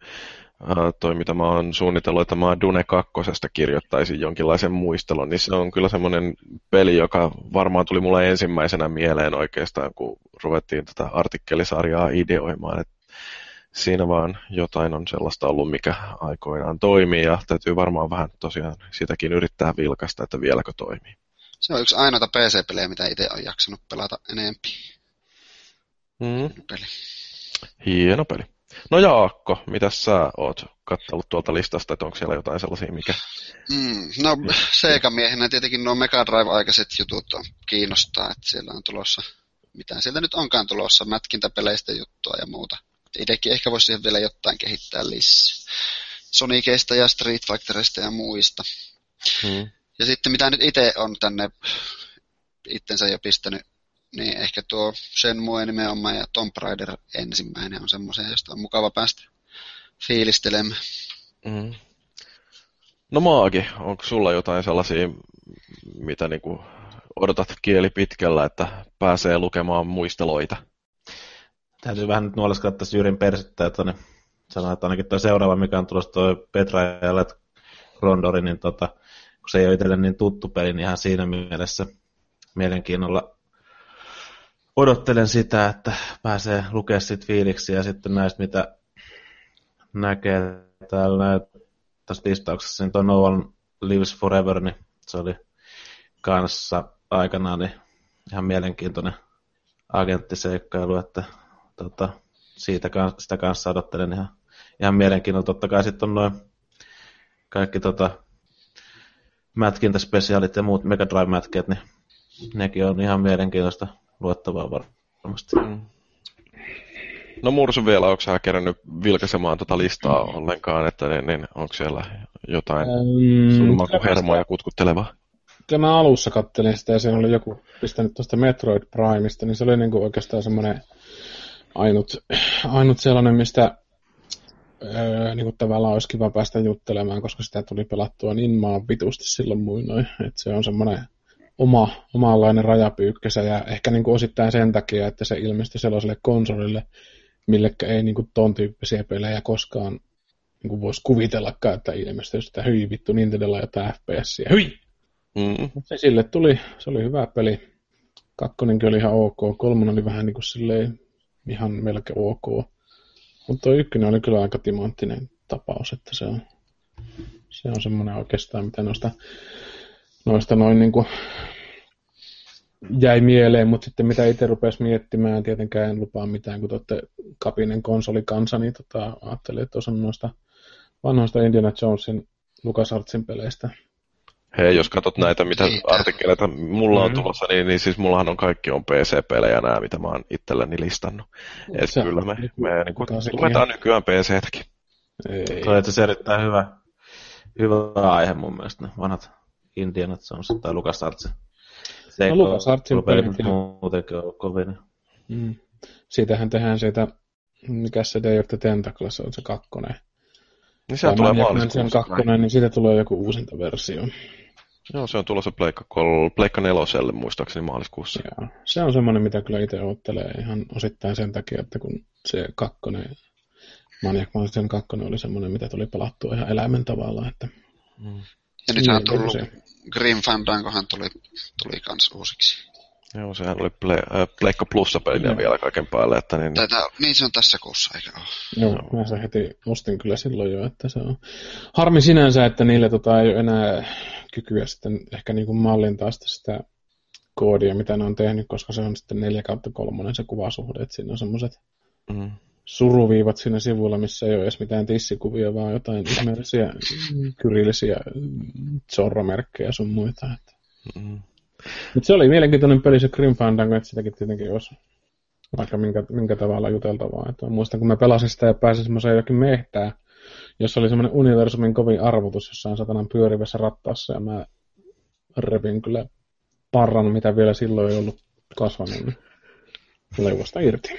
toi mitä mä oon suunnitellut, että mä Dune 2 kirjoittaisin jonkinlaisen muistelun, niin se on kyllä semmoinen peli, joka varmaan tuli mulle ensimmäisenä mieleen oikeastaan, kun ruvettiin tätä artikkelisarjaa ideoimaan, että siinä vaan jotain on sellaista ollut, mikä aikoinaan toimii, ja täytyy varmaan vähän tosiaan sitäkin yrittää vilkaista, että vieläkö toimii. Se on yksi ainoita PC-pelejä, mitä itse on jaksanut pelata enempi. Mm. Peli. Hieno peli. No Jaakko, mitä sä oot kattellut tuolta listasta, että onko siellä jotain sellaisia, mikä... Mm, no Sega-miehenä tietenkin nuo Mega Drive-aikaiset jutut on kiinnostaa, että siellä on tulossa, mitä sieltä nyt onkaan tulossa, mätkintäpeleistä juttua ja muuta. Itsekin ehkä voisi siihen vielä jotain kehittää lisää. Soniceista ja Street Fighterista ja muista. Hmm. Ja sitten mitä nyt itse on tänne itsensä jo pistänyt, niin ehkä tuo Shenmue nimenomaan ja Tomb Raider ensimmäinen on semmoisia, josta on mukava päästä fiilistelemään. Mm. No Maagi, onko sulla jotain sellaisia, mitä niinku odotat kieli pitkällä, että pääsee lukemaan muisteloita? Täytyy vähän nyt nuoleskella tässä Jyrin persettä, että ne sanoo, että ainakin tuo seuraava, mikä on tulossa tuo Petra ja Rondori, niin tota, kun se ei ole itselle niin tuttu peli, niin ihan siinä mielessä mielenkiinnolla odottelen sitä, että pääsee lukemaan sit fiiliksi ja sitten näistä, mitä näkee täällä tässä listauksessa, niin tuo No One Lives Forever, niin se oli kanssa aikanaan niin ihan mielenkiintoinen agenttiseikkailu, että tota, siitä sitä kanssa odottelen ihan, ihan mielenkiinnolla. Totta kai sitten on noin kaikki tota, mätkintäspesiaalit ja muut Mega Drive-mätkeet, niin nekin on ihan mielenkiintoista luettavaa varmasti. Mm. No Mursu vielä, onko sä kerännyt vilkaisemaan tuota listaa mm. ollenkaan, että niin, niin, onko siellä jotain mm, sun hermoja kutkuttelevaa? Kyllä mä alussa kattelin sitä ja siinä oli joku pistänyt tuosta Metroid Primeista, niin se oli niinku oikeastaan semmoinen ainut, ainut sellainen, mistä öö, niin kuin tavallaan olisi kiva päästä juttelemaan, koska sitä tuli pelattua niin maan vitusti silloin muinoin. Että se on semmoinen oma, omanlainen rajapyykkäsä ja ehkä niin kuin osittain sen takia, että se ilmestyi sellaiselle konsolille, millekä ei niin kuin ton tyyppisiä pelejä koskaan niin kuin voisi kuvitellakaan, että ilmestyy sitä hyi vittu Nintendolla jotain FPS. Hyi! Mm. Se sille tuli, se oli hyvä peli. Kakkonenkin oli ihan ok, kolmonen oli vähän niin kuin silleen ihan melkein ok. Mutta tuo ykkönen oli kyllä aika timanttinen tapaus, että se on, se on semmoinen oikeastaan, mitä noista, noista noin niin kuin jäi mieleen, mutta sitten mitä itse rupesi miettimään, tietenkään en lupaa mitään, kun olette kapinen konsolikansa, niin tota, ajattelin, että on noista vanhoista Indiana Jonesin LucasArtsin peleistä Hei, jos katsot näitä, mitä artikkeleita mulla on mm. tulossa, niin, niin siis mullahan on kaikki on PC-pelejä nämä, mitä mä oon itselleni listannut. Et se, kyllä me, me niin kuin, luetaan nykyään PC-täkin. Ei. Toi on erittäin hyvä, hyvä aihe mun mielestä, ne vanhat Indiana Jones tai Lucas Arts. Se no, Lucas Artsin pelit muutenkin on kovin. Mm. Siitähän tehdään siitä, mikä se Day of the Tentacles on se kakkonen. Niin se tulee maaliskuussa. kakkonen, niin siitä tulee joku uusinta versio. Joo, se on tulossa Pleikka, kol, Pleikka neloselle muistaakseni maaliskuussa. Joo, se on semmoinen, mitä kyllä itse ottelee ihan osittain sen takia, että kun se kakkonen, Maniac Mansion kakkonen oli semmoinen, mitä tuli pelattua ihan eläimen tavalla. Että... Mm. Ja nythän on tullut, se... Grim Fandangohan tuli, tuli kans uusiksi. Joo, sehän oli Ple, äh, Pleikka Plussa peliä vielä kaiken päälle. Että niin... Tätä, niin se on tässä kuussa, eikö ole? Joo, mä se heti ostin kyllä silloin jo, että se on harmi sinänsä, että niillä tota, ei ole enää kykyä sitten ehkä niin kuin mallintaa sitä, sitä koodia, mitä ne on tehnyt, koska se on sitten 4 kautta 3 se kuvasuhde, että siinä on semmoiset mm. Suruviivat siinä sivulla, missä ei ole edes mitään tissikuvia, vaan jotain [laughs] ihmeellisiä kyrillisiä zorro-merkkejä sun muita. Mm. Mutta se oli mielenkiintoinen peli se Grim Fandango, että sitäkin tietenkin olisi vaikka minkä, minkä tavalla juteltavaa. Että muistan, kun mä pelasin sitä ja pääsin semmoiseen jokin mehtää, jossa oli semmoinen universumin kovin arvotus jossain satanan pyörivässä rattaassa, ja mä repin kyllä parran, mitä vielä silloin ei ollut kasvanut, niin leuvasta irti.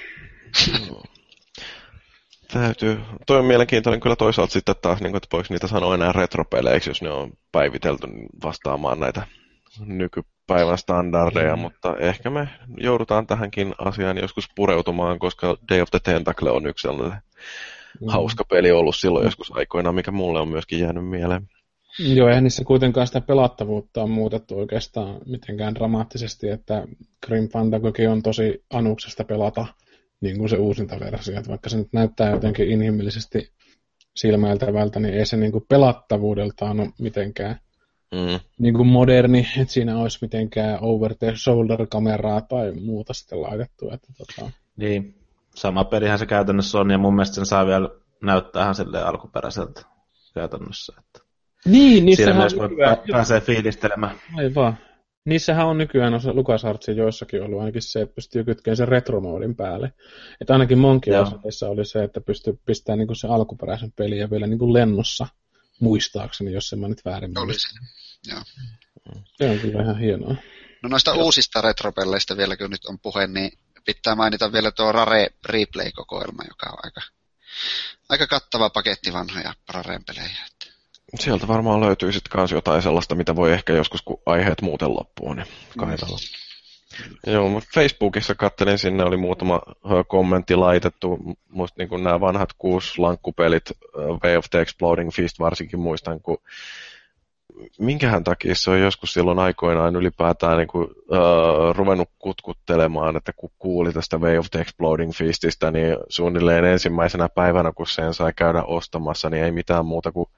Täytyy. Toi on mielenkiintoinen kyllä toisaalta sitten taas, niin kuin, että voiko niitä sanoa enää retropeleiksi, jos ne on päivitelty vastaamaan näitä nykypäivän standardeja, mm. mutta ehkä me joudutaan tähänkin asiaan joskus pureutumaan, koska Day of the Tentacle on yksi sellainen mm. hauska peli ollut silloin joskus aikoina, mikä mulle on myöskin jäänyt mieleen. Joo, eihän niissä kuitenkaan sitä pelattavuutta on muutettu oikeastaan mitenkään dramaattisesti, että Grim Fandangokin on tosi anuksesta pelata niin kuin se uusinta versio, että vaikka se nyt näyttää jotenkin inhimillisesti silmäiltävältä, niin ei se niin kuin pelattavuudeltaan ole mitenkään mm. niin kuin moderni, että siinä olisi mitenkään over the shoulder kameraa tai muuta sitten laitettu. Että tota... Niin, sama pelihän se käytännössä on, ja mun mielestä sen saa vielä näyttäähän sille alkuperäiseltä käytännössä. Että niin, niissä Siinä myös nykyään... pääsee fiilistelemään. Aivan. Niissähän on nykyään osa LucasArtsin joissakin ollut ainakin se, että pystyy kytkemään sen retromoodin päälle. Että ainakin monkin osaissa oli se, että pystyy pistämään niin se alkuperäisen pelin ja vielä niin lennossa muistaakseni, jos en mä nyt väärin Oli se, joo. Se on kyllä ihan hienoa. No noista joo. uusista retropelleistä vielä, kun nyt on puhe, niin pitää mainita vielä tuo Rare Replay-kokoelma, joka on aika, aika kattava paketti vanhoja Rareen pelejä. Sieltä varmaan löytyy sitten kans jotain sellaista, mitä voi ehkä joskus, kun aiheet muuten loppuu, niin kahdella. Mm. Joo, mutta Facebookissa kattelin, sinne oli muutama kommentti laitettu. Muista niin nämä vanhat kuusi lankkupelit, Way of the Exploding Feast varsinkin muistan, kun minkähän takia se on joskus silloin aikoinaan ylipäätään niin kuin, uh, ruvennut kutkuttelemaan, että kun kuuli tästä Way of the Exploding Feastistä, niin suunnilleen ensimmäisenä päivänä, kun sen sai käydä ostamassa, niin ei mitään muuta kuin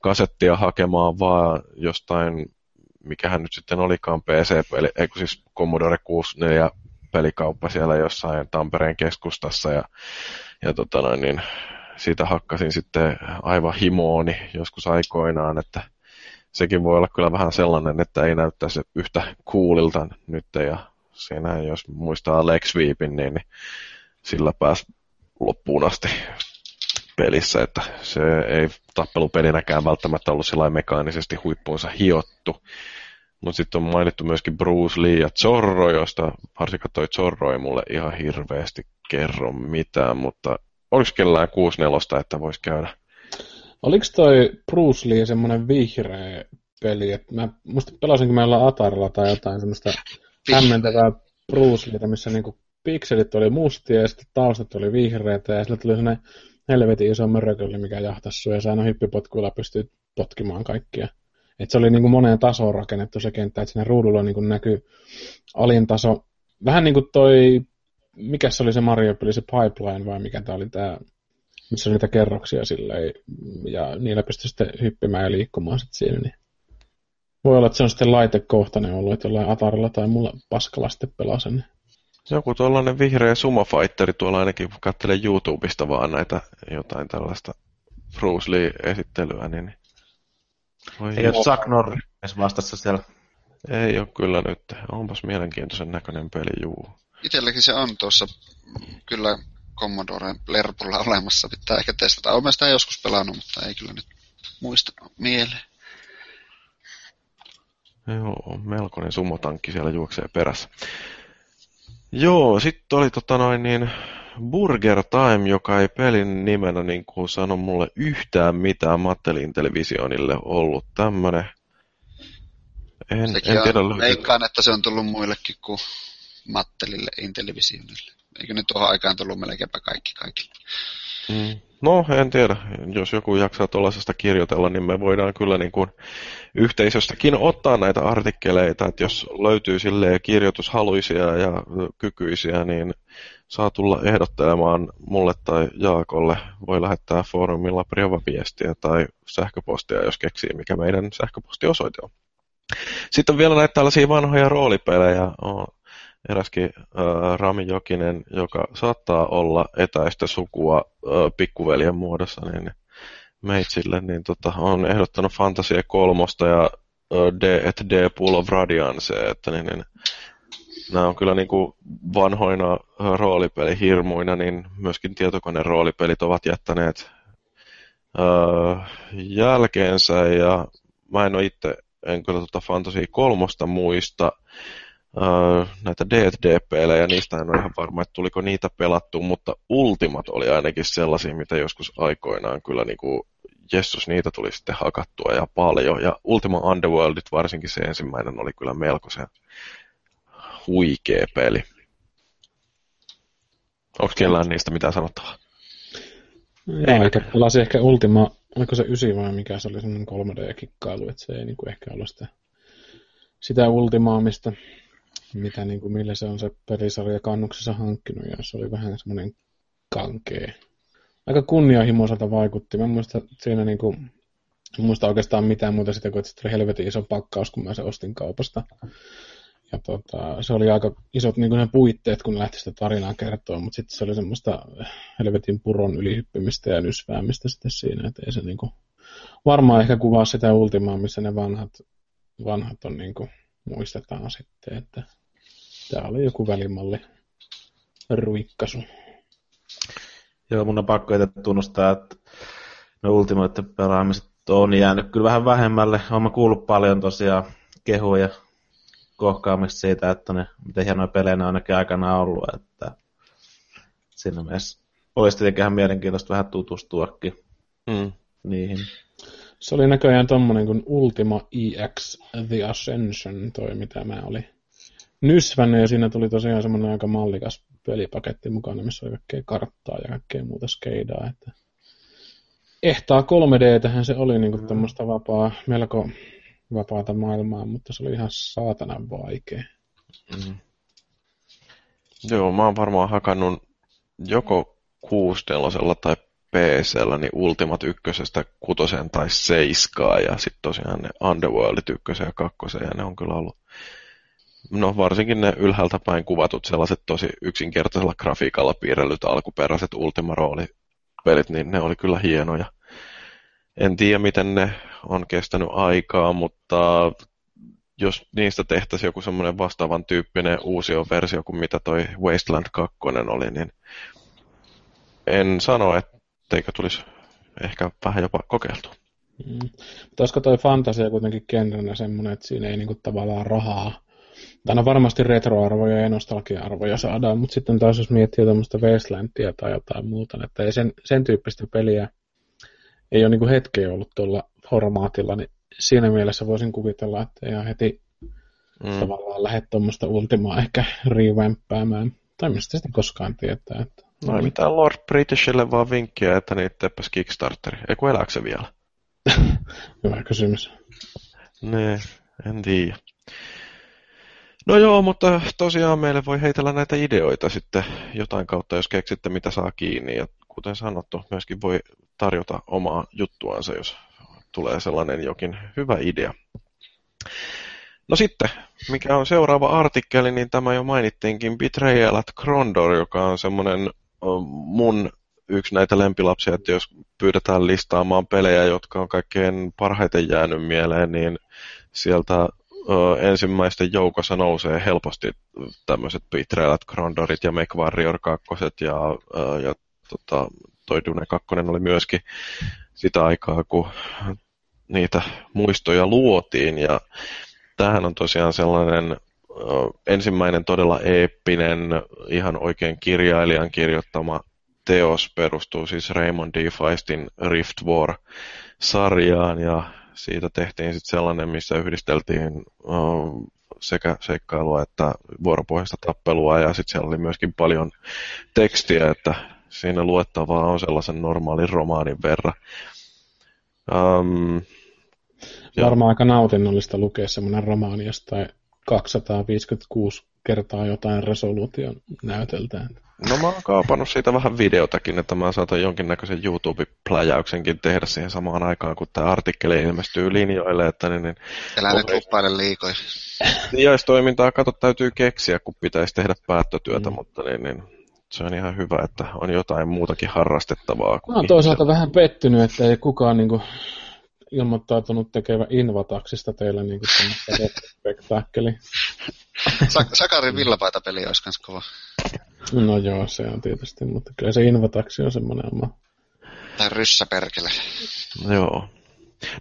kasettia hakemaan, vaan jostain, mikähän nyt sitten olikaan PC-peli, eikö siis Commodore 64 pelikauppa siellä jossain Tampereen keskustassa, ja, ja tota noin, niin siitä hakkasin sitten aivan himooni joskus aikoinaan, että sekin voi olla kyllä vähän sellainen, että ei näyttäisi yhtä kuulilta nyt. Ja siinä, jos muistaa Lex Weepin, niin, niin sillä pääsi loppuun asti pelissä, että se ei tappelupelinäkään välttämättä ollut sillä mekaanisesti huippuunsa hiottu. Mutta sitten on mainittu myöskin Bruce Lee ja Zorro, josta varsinkaan toi Zorro ei mulle ihan hirveästi kerro mitään, mutta oliko kellään 6-4, että voisi käydä Oliko toi Bruce Lee semmoinen vihreä peli, että mä musta pelasinkin meillä Atarilla tai jotain semmoista hämmentävää Bruce Leetä, missä niinku pikselit oli mustia ja sitten taustat oli vihreitä ja sillä tuli sellainen helvetin iso mörkölle, mikä jahtasi sua ja sä hyppipotkuilla pystyy potkimaan kaikkia. Et se oli niinku moneen tasoon rakennettu se kenttä, että siinä ruudulla niinku näkyy alin taso. Vähän niin kuin toi, mikä se oli se Mario-peli, se Pipeline vai mikä tämä oli tämä missä oli niitä kerroksia silleen, ja niillä pystyi sitten hyppimään ja liikkumaan sitten siinä. Niin. Voi olla, että se on sitten laitekohtainen ollut, että jollain Atarilla tai mulla paskalla sitten pelasen. Niin. Joku tuollainen vihreä Sumo Fighteri tuolla ainakin, kun katselee YouTubesta vaan näitä jotain tällaista Bruce Lee-esittelyä, niin... Voi Ei ole Chuck Norris vastassa siellä. Ei ole kyllä nyt. Onpas mielenkiintoisen näköinen peli, juu. Itselläkin se on tuossa kyllä Commodore Lerpulla olemassa. Pitää ehkä testata. Olen sitä joskus pelannut, mutta ei kyllä nyt muista mieleen. Joo, melkoinen sumotankki siellä juoksee perässä. Joo, sitten oli tota noin niin Burger Time, joka ei pelin nimenä niin kuin sano mulle yhtään mitään Mattelin televisionille ollut tämmönen. En, Sekin en tiedä, on, veikkaan, että se on tullut muillekin kuin Mattelille Intellivisionille. Eikö nyt tuohon aikaan tullut melkeinpä kaikki kaikille? Mm. No, en tiedä. Jos joku jaksaa tuollaisesta kirjoitella, niin me voidaan kyllä niin kuin yhteisöstäkin ottaa näitä artikkeleita, että jos löytyy kirjoitushaluisia ja kykyisiä, niin saa tulla ehdottelemaan mulle tai Jaakolle. Voi lähettää foorumilla privaviestiä tai sähköpostia, jos keksii, mikä meidän sähköpostiosoite on. Sitten on vielä näitä tällaisia vanhoja roolipelejä eräskin äh, Rami Jokinen, joka saattaa olla etäistä sukua äh, pikkuveljen muodossa, niin meitsille, niin tota, on ehdottanut Fantasia kolmosta ja D, että D Pool of Radiance, että niin, niin, nämä on kyllä niin kuin vanhoina roolipelihirmuina, niin myöskin tietokoneen roolipelit ovat jättäneet äh, jälkeensä. Ja mä en ole itse, en kyllä tuota Fantasy kolmosta muista, näitä D&D-pelejä, niistä en ole ihan varma, että tuliko niitä pelattua, mutta Ultimat oli ainakin sellaisia, mitä joskus aikoinaan kyllä niin kuin, jessus, niitä tuli sitten hakattua ja paljon. Ja Ultima Underworldit, varsinkin se ensimmäinen, oli kyllä melkoisen huikea peli. Onko kellään niistä mitään sanottavaa? Joo, eikä pelasi ehkä Ultima, oliko se ysi vai mikä se oli semmoinen 3D-kikkailu, että se ei niin kuin ehkä ollut sitä, sitä Ultimaamista, mitä, niin kuin, millä se on se pelisarja kannuksessa hankkinut, ja se oli vähän semmoinen kankee. Aika kunnianhimoiselta vaikutti. Mä muistan siinä niin kuin, en muista oikeastaan mitään muuta sitä, kuin että se oli helvetin iso pakkaus, kun mä se ostin kaupasta. Ja tota, se oli aika isot niin ne puitteet, kun lähti sitä tarinaa kertoa, mutta sitten se oli semmoista helvetin puron ylihyppimistä ja nysväämistä sitten siinä, että ei se niin kuin, varmaan ehkä kuvaa sitä ultimaa, missä ne vanhat, vanhat on niin kuin, muistetaan sitten, että tämä oli joku välimalli ruikkasu. Joo, mun on pakko itse tunnustaa, että ne Ultimate pelaamiset on jäänyt kyllä vähän vähemmälle. Olen kuullut paljon tosiaan kehuja kohkaamista siitä, että ne, miten hienoja pelejä ne on ainakin aikana ollut, että siinä mielessä olisi tietenkin ihan mielenkiintoista vähän tutustuakin mm. niihin. Se oli näköjään tommonen kuin Ultima EX The Ascension, toi mitä mä oli nysvännyt, ja siinä tuli tosiaan semmoinen aika mallikas pelipaketti mukana, missä oli kaikkea karttaa ja kaikkea muuta skeidaa, että ehtaa 3D tähän se oli niin kuin tämmöistä vapaa, melko vapaata maailmaa, mutta se oli ihan saatanan vaikea. Mm. Joo, mä oon varmaan hakannut joko 6 tai pc niin Ultimate 1, 6 tai 7 ja sitten tosiaan ne Underworldit 1 ja 2 ja ne on kyllä ollut No varsinkin ne ylhäältä päin kuvatut sellaiset tosi yksinkertaisella grafiikalla piirrellyt alkuperäiset Ultima-roolipelit, niin ne oli kyllä hienoja. En tiedä, miten ne on kestänyt aikaa, mutta jos niistä tehtäisiin joku semmoinen vastaavan tyyppinen uusioversio kuin mitä toi Wasteland 2 oli, niin en sano, etteikö tulisi ehkä vähän jopa kokeiltu. Mm. Mutta olisiko toi fantasia kuitenkin genrenä semmoinen, että siinä ei niinku tavallaan rahaa, tai no varmasti retroarvoja ja nostalgia-arvoja saadaan, mutta sitten taas jos miettii tuommoista Wastelandia tai jotain muuta, että ei sen, sen tyyppistä peliä ei ole niinku hetkeä ollut tuolla formaatilla, niin siinä mielessä voisin kuvitella, että ihan heti mm. tavallaan lähde tuommoista Ultimaa ehkä revampäämään. Tai mistä sitten koskaan tietää. Että... No ei mitään Lord Britishille vaan vinkkiä, että niitä teppäs Kickstarteri. Ei kun elääkö se vielä? [laughs] Hyvä kysymys. Nee, en tiedä. No joo, mutta tosiaan meille voi heitellä näitä ideoita sitten jotain kautta, jos keksitte mitä saa kiinni. Ja kuten sanottu, myöskin voi tarjota omaa juttuansa, jos tulee sellainen jokin hyvä idea. No sitten, mikä on seuraava artikkeli, niin tämä jo mainittiinkin Betrayal at Krondor, joka on semmoinen mun yksi näitä lempilapsia, että jos pyydetään listaamaan pelejä, jotka on kaikkein parhaiten jäänyt mieleen, niin sieltä ensimmäisten joukossa nousee helposti tämmöiset Betrayal at Krondorit ja Make Warrior 2 ja, ja tota, toi Dune 2 oli myöskin sitä aikaa, kun niitä muistoja luotiin. Ja tämähän on tosiaan sellainen ensimmäinen todella eeppinen, ihan oikein kirjailijan kirjoittama teos perustuu siis Raymond D. Feistin Rift War-sarjaan ja siitä tehtiin sitten sellainen, missä yhdisteltiin sekä seikkailua että vuoropohjaista tappelua ja sitten siellä oli myöskin paljon tekstiä, että siinä luettavaa on sellaisen normaalin romaanin verran. Um, Varmaan aika nautinnollista lukea semmoinen romaani jostain 256 kertaa jotain resoluution näytöltään. No mä oon kaapannut siitä vähän videotakin, että mä saatan jonkinnäköisen YouTube-pläjäyksenkin tehdä siihen samaan aikaan, kun tämä artikkeli ilmestyy linjoille. Että niin, niin, Älä nyt luppaile liikoja. Sijaistoimintaa kato täytyy keksiä, kun pitäisi tehdä päättötyötä, mm. mutta niin, niin, se on ihan hyvä, että on jotain muutakin harrastettavaa. Mä oon toisaalta vähän pettynyt, että ei kukaan niinku ilmoittautunut tekevä Invataksista teille niin kuin [laughs] spektaakkeli. Sakarin villapaitapeli olisi myös kova. No joo, se on tietysti, mutta kyllä se Invataksi on semmoinen oma. Tai ryssäperkele. Joo.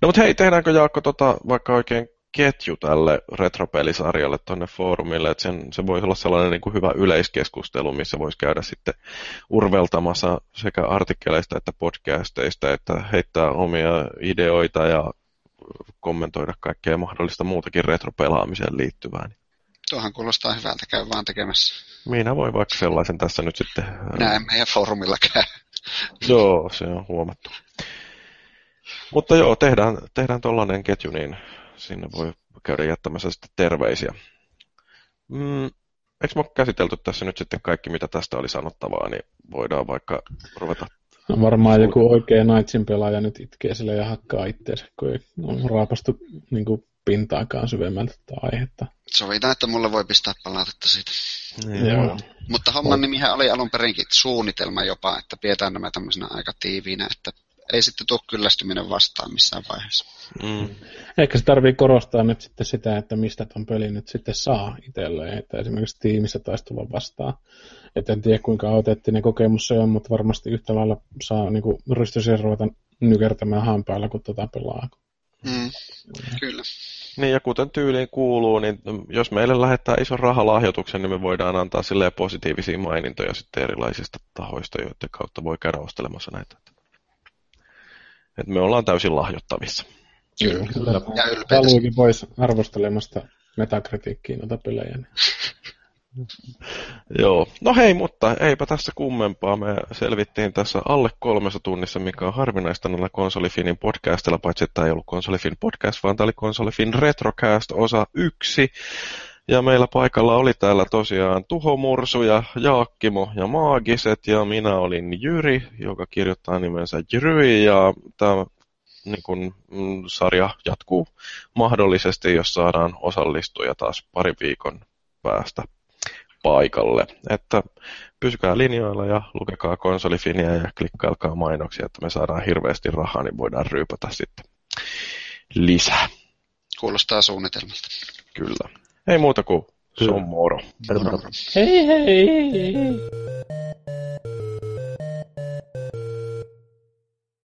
No mutta hei, tehdäänkö Jaakko tota, vaikka oikein ketju tälle retropelisarjalle tuonne foorumille, että sen, se voisi olla sellainen niin kuin hyvä yleiskeskustelu, missä voisi käydä sitten urveltamassa sekä artikkeleista että podcasteista, että heittää omia ideoita ja kommentoida kaikkea mahdollista muutakin retropelaamiseen liittyvää. Tuohan kuulostaa hyvältä, käy vaan tekemässä. Minä voin vaikka sellaisen tässä nyt sitten... Näin meidän foorumilla käy. [laughs] Joo, se on huomattu. Mutta joo, tehdään, tehdään tuollainen ketju, niin sinne voi käydä jättämässä sitten terveisiä. Mm, eikö me ole käsitelty tässä nyt sitten kaikki, mitä tästä oli sanottavaa, niin voidaan vaikka ruveta... No varmaan joku oikea Knightsin pelaaja nyt itkee sille ja hakkaa itseensä, kun ei on raapastu niin kuin pintaakaan syvemmältä tätä aihetta. Sovitaan, että mulle voi pistää palautetta siitä. Niin, Joo. Mutta homman nimihän oli alun perinkin suunnitelma jopa, että pidetään nämä tämmöisenä aika tiiviinä, että ei sitten tule kyllästyminen vastaan missään vaiheessa. Mm. Ehkä se tarvii korostaa nyt sitten sitä, että mistä ton pelin nyt sitten saa itselleen, että esimerkiksi tiimissä taisi tulla vastaan. Et en tiedä kuinka autenttinen kokemus se on, mutta varmasti yhtä lailla saa niin rystyisiä ruveta nykertämään hampailla, kun tota pelaa. Mm. Kyllä. Niin ja kuten tyyliin kuuluu, niin jos meille lähettää iso rahalahjoituksen, niin me voidaan antaa sille positiivisia mainintoja sitten erilaisista tahoista, joiden kautta voi käydä ostelemassa näitä. Että me ollaan täysin lahjottavissa. Kyllä. Kyllä. Ja ylpeitä. pois arvostelemasta metakritiikkiä noita pelejä. Niin. [laughs] [laughs] Joo. No hei, mutta eipä tässä kummempaa. Me selvittiin tässä alle kolmessa tunnissa, mikä on harvinaista näillä Konsolifinin podcastilla, paitsi että tämä ei ollut Konsolifin podcast, vaan tämä oli Konsolifin Retrocast osa yksi. Ja meillä paikalla oli täällä tosiaan Tuhomursu ja Jaakkimo ja Maagiset ja minä olin Jyri, joka kirjoittaa nimensä Jyri ja tämä niin kun, mm, sarja jatkuu mahdollisesti, jos saadaan osallistuja taas pari viikon päästä paikalle. Että pysykää linjoilla ja lukekaa konsolifinia ja klikkailkaa mainoksia, että me saadaan hirveästi rahaa, niin voidaan ryypätä sitten lisää. Kuulostaa suunnitelmalta. Kyllä. Ei muuta kuin se on moro. Hei hei! hei.